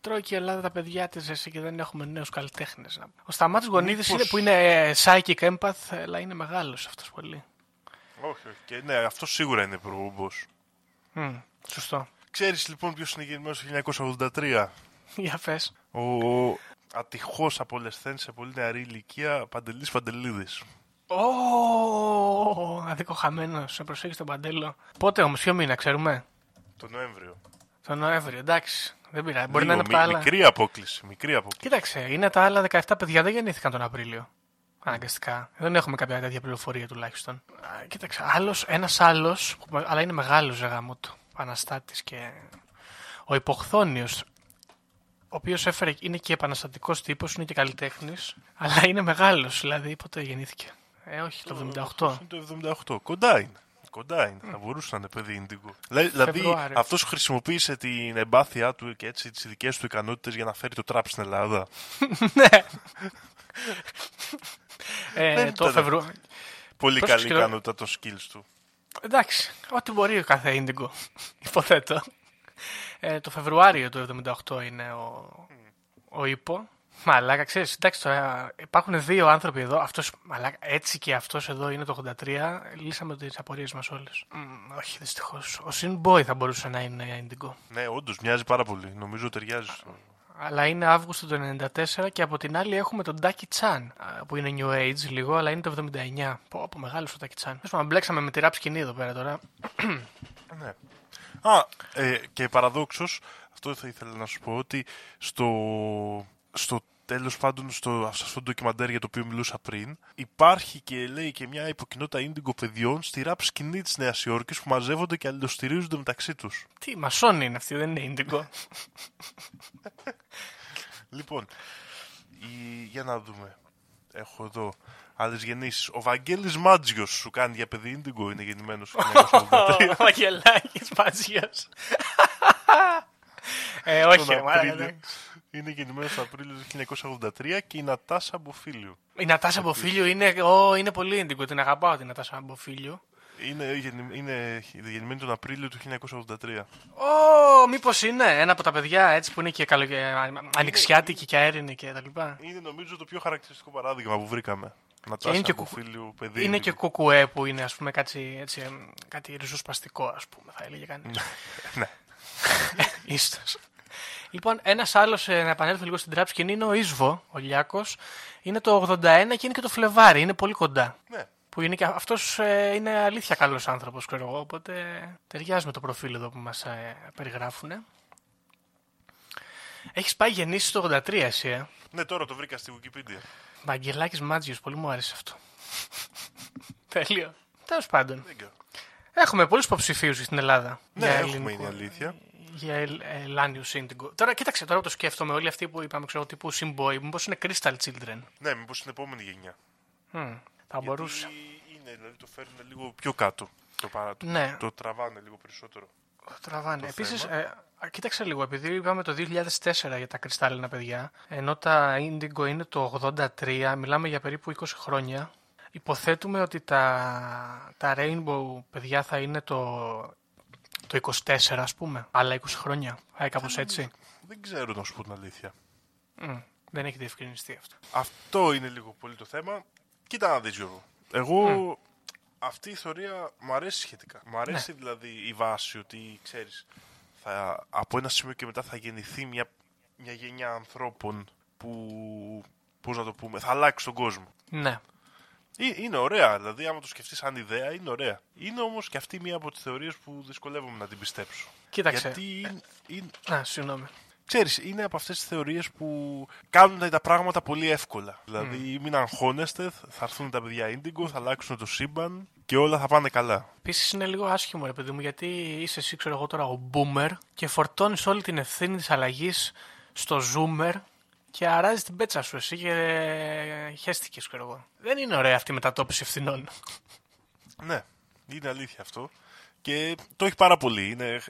τρώει και η Ελλάδα τα παιδιά της εσύ και δεν έχουμε νέους καλλιτέχνες. Ο Σταμάτης Γονίδης Μήπως- είναι που είναι ε, psychic empath, αλλά είναι μεγάλος αυτός πολύ. όχι, όχι. Και, ναι, αυτό σίγουρα είναι προπομπός. Μμ, σωστό. Ξέρεις λοιπόν ποιος είναι γεννημένος το 1983. Για πες. Ο ατυχώς απολεσθέν σε πολύ νεαρή ηλικία Παντελής Παντελίδης. Ω, αδίκο χαμένος. Σε προσέχεις τον παντέλο. Πότε όμως, ποιο μήνα, ξέρουμε; Το Νοέμβριο. Τον Νοέμβριο, εντάξει. Δεν πειράζει. Μπορεί Λίγο, να είναι από τα μι- άλλα. Μικρή απόκληση. Μικρή απόκληση. Κοίταξε, είναι τα άλλα 17 παιδιά δεν γεννήθηκαν τον Απρίλιο. Αναγκαστικά. Δεν έχουμε κάποια τέτοια πληροφορία τουλάχιστον. Α, Κοίταξε, άλλος, ένας άλλος, που- αλλά είναι μεγάλος ρε γάμο του. Αναστάτης και ο υποχθόνιος. Οποίος έφερε, είναι και επαναστατικός τύπος, είναι και καλλιτέχνης, αλλά είναι μεγάλος. Δηλαδή, πότε γεννήθηκε. Ε, όχι, το 78. Είναι το 78. Κοντά είναι. Κοντά είναι. Θα μπορούσε να είναι παιδί Indigo. Λα- Δηλαδή, Φεβρουάριο. αυτός χρησιμοποίησε την εμπάθειά του και έτσι τις ειδικέ του ικανότητες για να φέρει το τραπ στην Ελλάδα. ναι. ε, Δεν το ήταν. Φεβρουάριο. Πολύ Πώς καλή ξυλο- ικανότητα των skills του. Εντάξει, ό,τι μπορεί ο κάθε Indigo. Υποθέτω. Ε, το Φεβρουάριο του 78 είναι ο, ο Ήπο. Μαλάκα, ξέρεις, εντάξει τώρα υπάρχουν δύο άνθρωποι εδώ. Αυτός, μαλάκα, έτσι και αυτός εδώ είναι το 83. Λύσαμε τις απορίες μας όλες. Μ, όχι, δυστυχώς. Ο Sin Boy θα μπορούσε να είναι Indigo. Ναι, όντως μοιάζει πάρα πολύ. Νομίζω ταιριάζει. στο- Αλλά είναι Αύγουστο του 94 και από την άλλη έχουμε τον Ντάκι Τσάν που είναι New Age λίγο, αλλά είναι το 79. Πω, πω μεγάλος ο Ντάκι Τσάν. Τέλος πάντων, μπλέξαμε με τη ραπ σκηνή εδώ πέρα τώρα. Ναι. Α, ε, και παραδόξως, αυτό θα ήθελα να σου πω, ότι στο, στο τέλος πάντων, στο, σε αυτό το ντοκιμαντέρ για το οποίο μιλούσα πριν, υπάρχει και λέει και μια υποκοινότητα ίντιγκο παιδιών στη ραπ σκηνή της Νέας Υόρκης που μαζεύονται και αλληλοστηρίζονται μεταξύ τους. Τι, μασόνι είναι αυτή, δεν είναι Indigo. Λοιπόν, η, για να δούμε. Έχω εδώ άλλες γεννήσεις. Ο Βαγγέλης Μάτζιος σου κάνει για παιδί ίντιγκο, είναι γεννημένος το 1983. Ο Μαγελάκης Μαζίας. Ε, όχι, Τον ρε, μάρα, Απρίλιο. εντάξει. Είναι γεννημένος το Απρίλιο του 1983 και η Νατάσα Μποφίλιου. Η Νατάσα Μποφίλιο είναι, ω, είναι πολύ Indigo, την αγαπάω την Νατάσα Μποφίλιο. Είναι, γεννη- είναι γεννημένη τον Απρίλιο του 1983. Ω, μήπως είναι ένα από τα παιδιά έτσι που είναι και καλο... ανοιξιάτικη και αέρινη και τα λοιπά. Είναι νομίζω το πιο χαρακτηριστικό παράδειγμα που βρήκαμε. Νατάσα είναι και Μποφίλιου, παιδί. Είναι και κουκουέ που είναι ας πούμε κάτι, έτσι, εμ, κάτι ριζοσπαστικό ας πούμε θα έλεγε κανείς. Ναι. Ίστος. Λοιπόν, ένας άλλος, ε, να επανέλθω λίγο στην τραπ σκηνή, είναι ο Ίσβο, ο Λιάκος. Είναι το 81 και είναι και το Φλεβάρι, είναι πολύ κοντά. Ναι. Που είναι και αυτός ε, είναι αλήθεια καλός άνθρωπος, ξέρω εγώ, οπότε ταιριάζει με το προφίλ εδώ που μας ε, περιγράφουν. Έχεις πάει γεννήσεις το 83 εσύ, ε; ναι, τώρα το βρήκα στη Wikipedia. Βαγγελάκης Μάτζιος, πολύ μου άρεσε αυτό. Τέλειο. Τέλος πάντων. Δεν ξέρω. Έχουμε πολλούς υποψηφίους στην Ελλάδα. Ναι, για έχουμε ελληνικό- είναι η αλήθεια. Για ελ- Ελλάνιου Σίντιγκο. Τώρα, κοίταξε, τώρα που το σκέφτομαι, όλοι αυτοί που είπαμε, ξέρω, τύπου Simboy, μήπως είναι Crystal Children; Ναι, μήπως στην επόμενη γενιά. Μμ, θα μπορούσε. Γιατί είναι, δηλαδή το φέρνουν λίγο πιο κάτω. Το, παρά, το, Ναι. το τραβάνε λίγο περισσότερο. Τραβάνε. Επίσης, θέμα. ε, α, κοίταξε λίγο, επειδή είπαμε το 2004 για τα κρυστάλλινα παιδιά, ενώ τα Indigo είναι το 83, μιλάμε για περίπου 20 χρόνια. Υποθέτουμε ότι τα, τα Rainbow παιδιά θα είναι το, το 24, ας πούμε. Άλλα 20 χρόνια. Ε, κάπως έτσι. Δεν ξέρω να σου πω την αλήθεια. Μμ, δεν έχει διευκρινιστεί αυτό. Αυτό είναι λίγο πολύ το θέμα. Κοίτα να δεις Γιώργο. Εγώ αυτή η θεωρία μου αρέσει σχετικά. Μου αρέσει Ναι. δηλαδή η βάση ότι ξέρεις θα, από ένα σημείο και μετά θα γεννηθεί μια, μια γενιά ανθρώπων που πώς να το πούμε, θα αλλάξει τον κόσμο. Ναι. Ε, Είναι ωραία, δηλαδή άμα το σκεφτείς σαν ιδέα είναι ωραία. Είναι όμως και αυτή μία από τις θεωρίες που δυσκολεύομαι να την πιστέψω. Κοίταξε. Γιατί είναι, είναι, Α, συγγνώμη. Ξέρεις, είναι από αυτές τις θεωρίες που κάνουν τα πράγματα πολύ εύκολα. Δηλαδή, μην αγχώνεστε, θα έρθουν τα παιδιά Indigo, θα αλλάξουν το σύμπαν και όλα θα πάνε καλά. Επίσης είναι λίγο άσχημο, ρε παιδί μου, γιατί είσαι εσύ, ξέρω εγώ τώρα, ο boomer και φορτώνεις όλη την ευθύνη της αλλαγής στο zoomer και αράζεις την πέτσα σου εσύ και χέστηκε, ξέρω εγώ. Δεν είναι ωραία αυτή η μετατόπιση ευθυνών. Ναι, είναι αλήθεια αυτό. Και το έχει πάρα πολύ. Είναι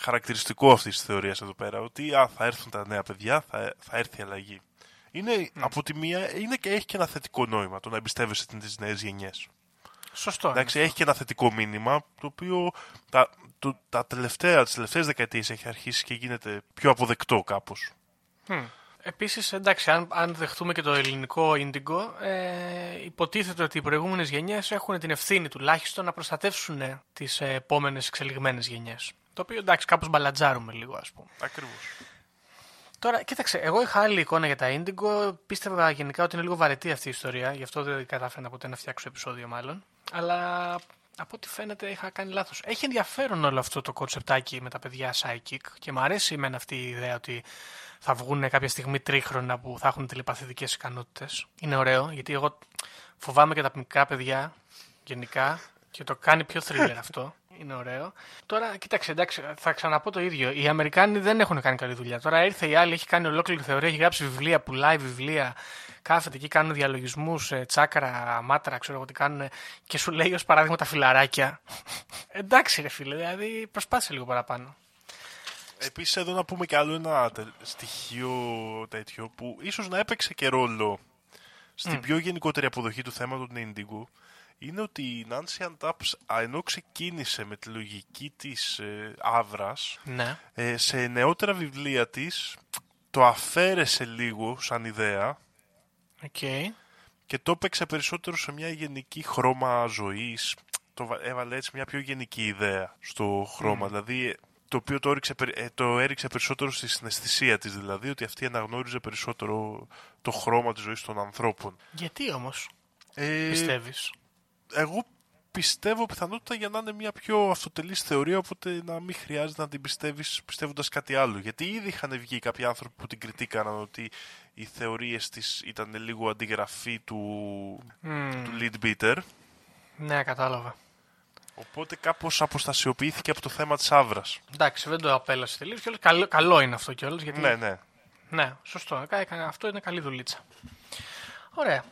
χαρακτηριστικό αυτής της θεωρίας εδώ πέρα ότι α, θα έρθουν τα νέα παιδιά, θα, θα έρθει η αλλαγή. Είναι, Από τη μία είναι και έχει και ένα θετικό νόημα το να εμπιστεύεσαι τις νέες γενιές. Σωστό. είναι. Εντάξει, έχει και ένα θετικό μήνυμα το οποίο τα, το, τα τελευταία, τις τελευταίες δεκαετίες έχει αρχίσει και γίνεται πιο αποδεκτό κάπως. Επίσης, εντάξει, αν, αν δεχτούμε και το ελληνικό Indigo, ε, υποτίθεται ότι οι προηγούμενες γενιές έχουν την ευθύνη τουλάχιστον να προστατεύσουν ε, τις ε, επόμενες εξελιγμένες γενιές. Το οποίο εντάξει, κάπως μπαλατζάρουμε λίγο, ας πούμε. Ακριβώς. Τώρα, κοίταξε, εγώ είχα άλλη εικόνα για τα Indigo. Πίστευα γενικά ότι είναι λίγο βαρετή αυτή η ιστορία, γι' αυτό δεν κατάφερα ποτέ να φτιάξω επεισόδιο μάλλον. Αλλά από ό,τι φαίνεται είχα κάνει λάθος. Έχει ενδιαφέρον όλο αυτό το κονσεπτάκι με τα παιδιά Psychic και μου αρέσει εμένα αυτή η ιδέα ότι θα βγουν κάποια στιγμή τρίχρονα που θα έχουν τηλεπαθητικές ικανότητες. Είναι ωραίο, γιατί εγώ φοβάμαι και τα μικρά παιδιά γενικά και το κάνει πιο thriller αυτό. Είναι ωραίο. Τώρα, κοίταξε, εντάξει, θα ξαναπώ το ίδιο. Οι Αμερικάνοι δεν έχουν κάνει καλή δουλειά. Τώρα ήρθε η άλλη, έχει κάνει ολόκληρη θεωρία, έχει γράψει βιβλία, πουλάει βιβλία. Κάθεται εκεί, κάνουν διαλογισμούς, τσάκρα, μάτρα, ξέρω εγώ τι κάνουν. Και σου λέει ως παράδειγμα τα φιλαράκια. εντάξει, ρε φίλε, δηλαδή προσπάθησε λίγο παραπάνω. Επίσης εδώ να πούμε και άλλο ένα τε- στοιχείο τέτοιο που ίσως να έπαιξε και ρόλο στην πιο γενικότερη αποδοχή του θέματος του Indigo είναι ότι η Nancy Ann Tappe, ενώ ξεκίνησε με τη λογική της ε, αύρας Ναι. ε, σε νεότερα βιβλία της το αφαίρεσε λίγο σαν ιδέα Οκ. και το έπαιξε περισσότερο σε μια γενική χρώμα ζωής. Το βα- έβαλε έτσι μια πιο γενική ιδέα στο χρώμα. Δηλαδή ε, το οποίο το, έριξε, περι- ε, το έριξε περισσότερο στη συναισθησία της. Δηλαδή ότι αυτή αναγνώριζε περισσότερο το χρώμα της ζωής των ανθρώπων. Γιατί όμως, Ε, πιστεύεις; Εγώ πιστεύω πιθανότητα για να είναι μια πιο αυτοτελής θεωρία οπότε να μην χρειάζεται να την πιστεύεις πιστεύοντας κάτι άλλο. Γιατί ήδη είχαν βγει κάποιοι άνθρωποι που την κριτήκαναν ότι οι θεωρίες της ήταν λίγο αντιγραφή του, του lead beater. Ναι, κατάλαβα. Οπότε κάπως αποστασιοποιήθηκε από το θέμα της άβρας. Εντάξει, δεν το απέλασε τελείως. Καλό, καλό είναι αυτό κιόλας. Γιατί... Ναι, ναι. Ναι, σωστό. Κα- κα- Αυτό είναι καλή δουλίτσα. Ωραία.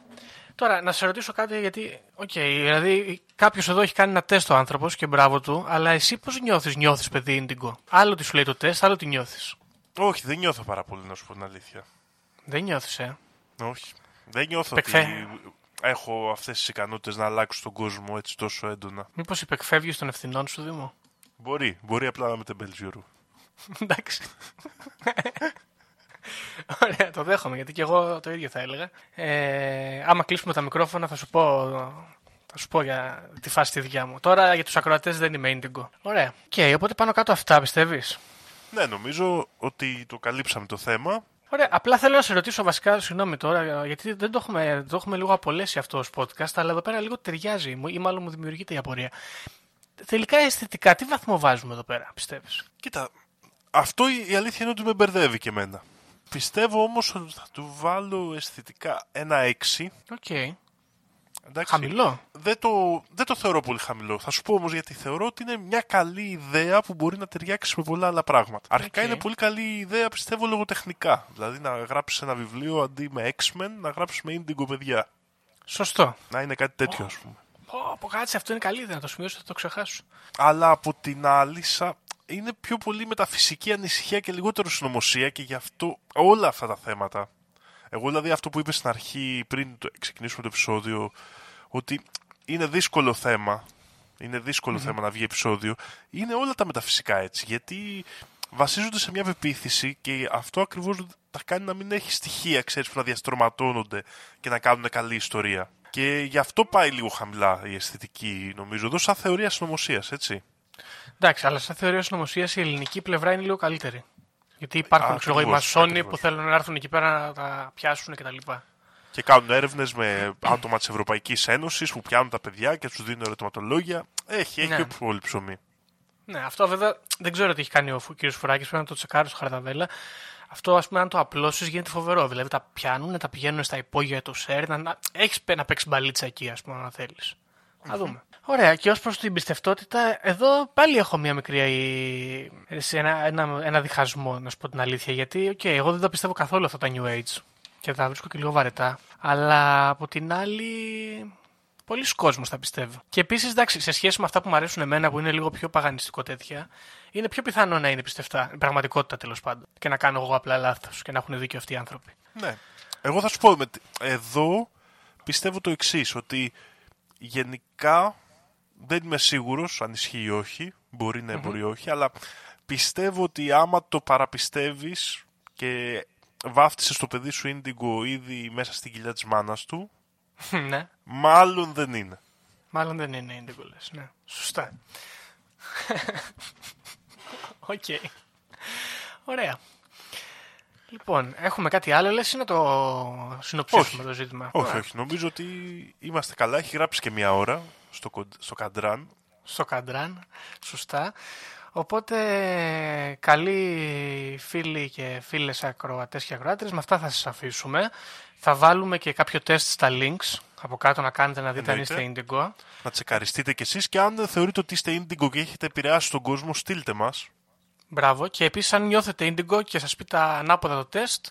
Τώρα, να σε ρωτήσω κάτι, γιατί, οκ, δηλαδή κάποιος εδώ έχει κάνει ένα τεστ ο άνθρωπος και μπράβο του, αλλά εσύ πώς νιώθεις, νιώθεις, παιδί Indigo. Άλλο τι σου λέει το τεστ, άλλο τι νιώθεις. Όχι, δεν νιώθω πάρα πολύ να σου πω την αλήθεια. Δεν νιώθεις, ε; Όχι. Δεν νιώθω Πεκφέ. ότι έχω αυτές τις ικανότητες να αλλάξω τον κόσμο έτσι τόσο έντονα. Μήπως υπεκφεύγεις των ευθυνών σου, Δήμο; Μπορεί, μπορεί απλά να 'μαι τεμπέλης Γιώργο. Εντάξει. Ωραία, το δέχομαι, γιατί και εγώ το ίδιο θα έλεγα. Ε, άμα κλείσουμε τα μικρόφωνα θα σου πω, θα σου πω για τη φάση τη δικιά μου. Τώρα για τους ακροατές δεν είμαι indigo. Ωραία. Και οπότε πάνω κάτω αυτά πιστεύεις; Ναι, νομίζω ότι το καλύψαμε το θέμα. Ωραία, απλά θέλω να σε ρωτήσω βασικά, συγγνώμη τώρα, γιατί δεν το έχουμε, το έχουμε λίγο απολέσει αυτό ως podcast, αλλά εδώ πέρα λίγο ταιριάζει μου, ή μάλλον μου δημιουργείται η απορία. Τελικά αισθητικά, τι βαθμό βάζουμε εδώ πέρα, πιστεύεις; Κοίτα, αυτό η η αλήθεια είναι ότι με μπερδεύει και εμένα. Πιστεύω όμως ότι θα του βάλω αισθητικά ένα 6. Οκ. Εντάξει, Χαμηλό. Δεν το, δεν το θεωρώ πολύ χαμηλό. Θα σου πω όμως γιατί θεωρώ ότι είναι μια καλή ιδέα που μπορεί να ταιριάξεις με πολλά άλλα πράγματα. Αρχικά Οκ. είναι πολύ καλή ιδέα πιστεύω λογοτεχνικά. Δηλαδή να γράψεις ένα βιβλίο αντί με X-Men να γράψεις με Indigo παιδιά. Σωστό. Να είναι κάτι τέτοιο ας πούμε. Πω, πω, κάτσε, αυτό είναι καλή ιδέα, να το σημειώσω, θα το ξεχάσω. Αλλά από την άλλη σα- είναι πιο πολύ μεταφυσική ανησυχία και λιγότερο συνωμοσία και γι' αυτό όλα αυτά τα θέματα. Εγώ δηλαδή αυτό που είπες στην αρχή πριν το- ξεκινήσουμε το επεισόδιο ότι είναι δύσκολο θέμα, είναι δύσκολο θέμα να βγει επεισόδιο, είναι όλα τα μεταφυσικά έτσι γιατί βασίζονται σε μια πεποίθηση και αυτό ακριβώς τα κάνει να μην έχει στοιχεία ξέρεις, που να διαστρωματώνονται και να κάνουν καλή ιστορία. Και γι' αυτό πάει λίγο χαμηλά η αισθητική, νομίζω, εδώ σαν θεωρία συνωμοσίας, έτσι. Εντάξει, αλλά σαν θεωρία συνωμοσίας η ελληνική πλευρά είναι λίγο καλύτερη. Γιατί υπάρχουν, Α, ξέρω εγώ, οι ακριβώς, μασόνοι ακριβώς. που θέλουν να έρθουν εκεί πέρα να τα πιάσουν κτλ. Και κάνουν έρευνες με άτομα της Ευρωπαϊκής Ένωσης που πιάνουν τα παιδιά και τους δίνουν ερωτηματολόγια. Έχει, έχει Ναι. πιο πολύ ψωμί. Ναι, αυτό βέβαια δεν ξέρω τι έχει κάνει ο κ. Φουράκης, πρέπει να το τσεκάρω στο Χαρδαβέλα. Αυτό, ας πούμε, αν το απλώσεις γίνεται φοβερό. Δηλαδή τα πιάνουν, τα πηγαίνουν στα υπόγεια του CERN. Να, να, έχεις να παίξεις μπαλίτσα εκεί, ας πούμε, αν θέλεις. Να δούμε. Ωραία, και ως προς την πιστευτότητα, εδώ πάλι έχω μια μικρή ε, σε ένα, ένα, ένα διχασμό, να σου πω την αλήθεια. Γιατί, οκ, εγώ δεν τα πιστεύω καθόλου αυτά τα New Age και τα βρίσκω και λίγο βαρετά. Αλλά από την άλλη, πολλοί κόσμος τα πιστεύει. Και επίσης, εντάξει, σε σχέση με αυτά που μου αρέσουν εμένα, που είναι λίγο πιο παγανιστικό τέτοια, είναι πιο πιθανό να είναι πιστευτά, η πραγματικότητα τέλος πάντων. Και να κάνω εγώ απλά λάθος και να έχουν δίκιο αυτοί οι άνθρωποι. Ναι. Εγώ θα σου πω, με τι- εδώ πιστεύω το εξής, ότι γενικά δεν είμαι σίγουρος αν ισχύει ή όχι. Μπορεί να μπορεί όχι, αλλά πιστεύω ότι άμα το παραπιστεύεις και βάφτισες το παιδί σου ίντιγκο ήδη μέσα στην κοιλιά της μάνας του, ναι. μάλλον δεν είναι. Μάλλον δεν είναι indigo λες, ναι. Σωστά. Οκ. Ωραία. Λοιπόν, έχουμε κάτι άλλο, λες, ή να το συνοψίσουμε το ζήτημα. Όχι, Ωραία. όχι. Νομίζω ότι είμαστε καλά. Έχει γράψει και μία ώρα στο, κον- στο καντράν. Στο καντράν, σωστά. Οπότε, καλοί φίλοι και φίλες ακροατές και ακροάτριες, με αυτά θα σας αφήσουμε. Θα βάλουμε και κάποιο τεστ στα links από κάτω να κάνετε να δείτε αν είστε Εννοείται. Indigo. Να τσεκαριστείτε κι εσείς και αν δεν θεωρείτε ότι είστε Indigo και έχετε επηρεάσει τον κόσμο, στείλτε μας. Μπράβο. Και επίσης αν νιώθετε Indigo και σας πει τα ανάποδα το τεστ,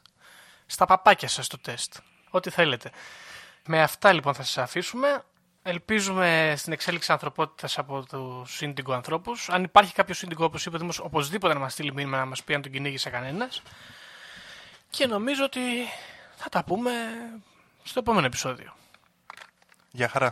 στα παπάκια σας το τεστ. Ό,τι θέλετε. Με αυτά λοιπόν θα σας αφήσουμε. Ελπίζουμε στην εξέλιξη ανθρωπότητας από τους Indigo ανθρώπους. Αν υπάρχει κάποιος Indigo όπως είπε ο Δήμος, οπωσδήποτε να μας στείλει μήνυμα να μας πει αν τον κυνήγησε κανένας. Και νομίζω ότι θα τα πούμε στο επόμενο επεισόδιο. Γεια χαρά.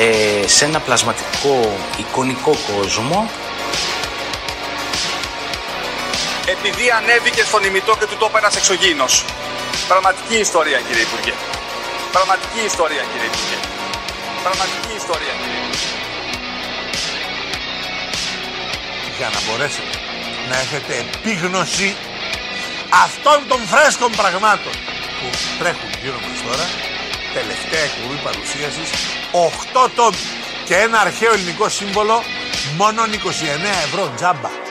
ε, σε ένα πλασματικό εικονικό κόσμο Επειδή ανέβηκε στον ημιτό και του το είπε ένας εξωγήινος. Πραγματική ιστορία κύριε Υπουργέ. Πραγματική ιστορία κύριε Υπουργέ. Πραγματική ιστορία κύριε Υπουργέ. για να μπορέσετε να έχετε επίγνωση αυτών των φρέσκων πραγμάτων που τρέχουν γύρω μας τώρα τελευταία εκπομπή παρουσίασης 8 τόμοι και ένα αρχαίο ελληνικό σύμβολο μόνο 29 ευρώ τζάμπα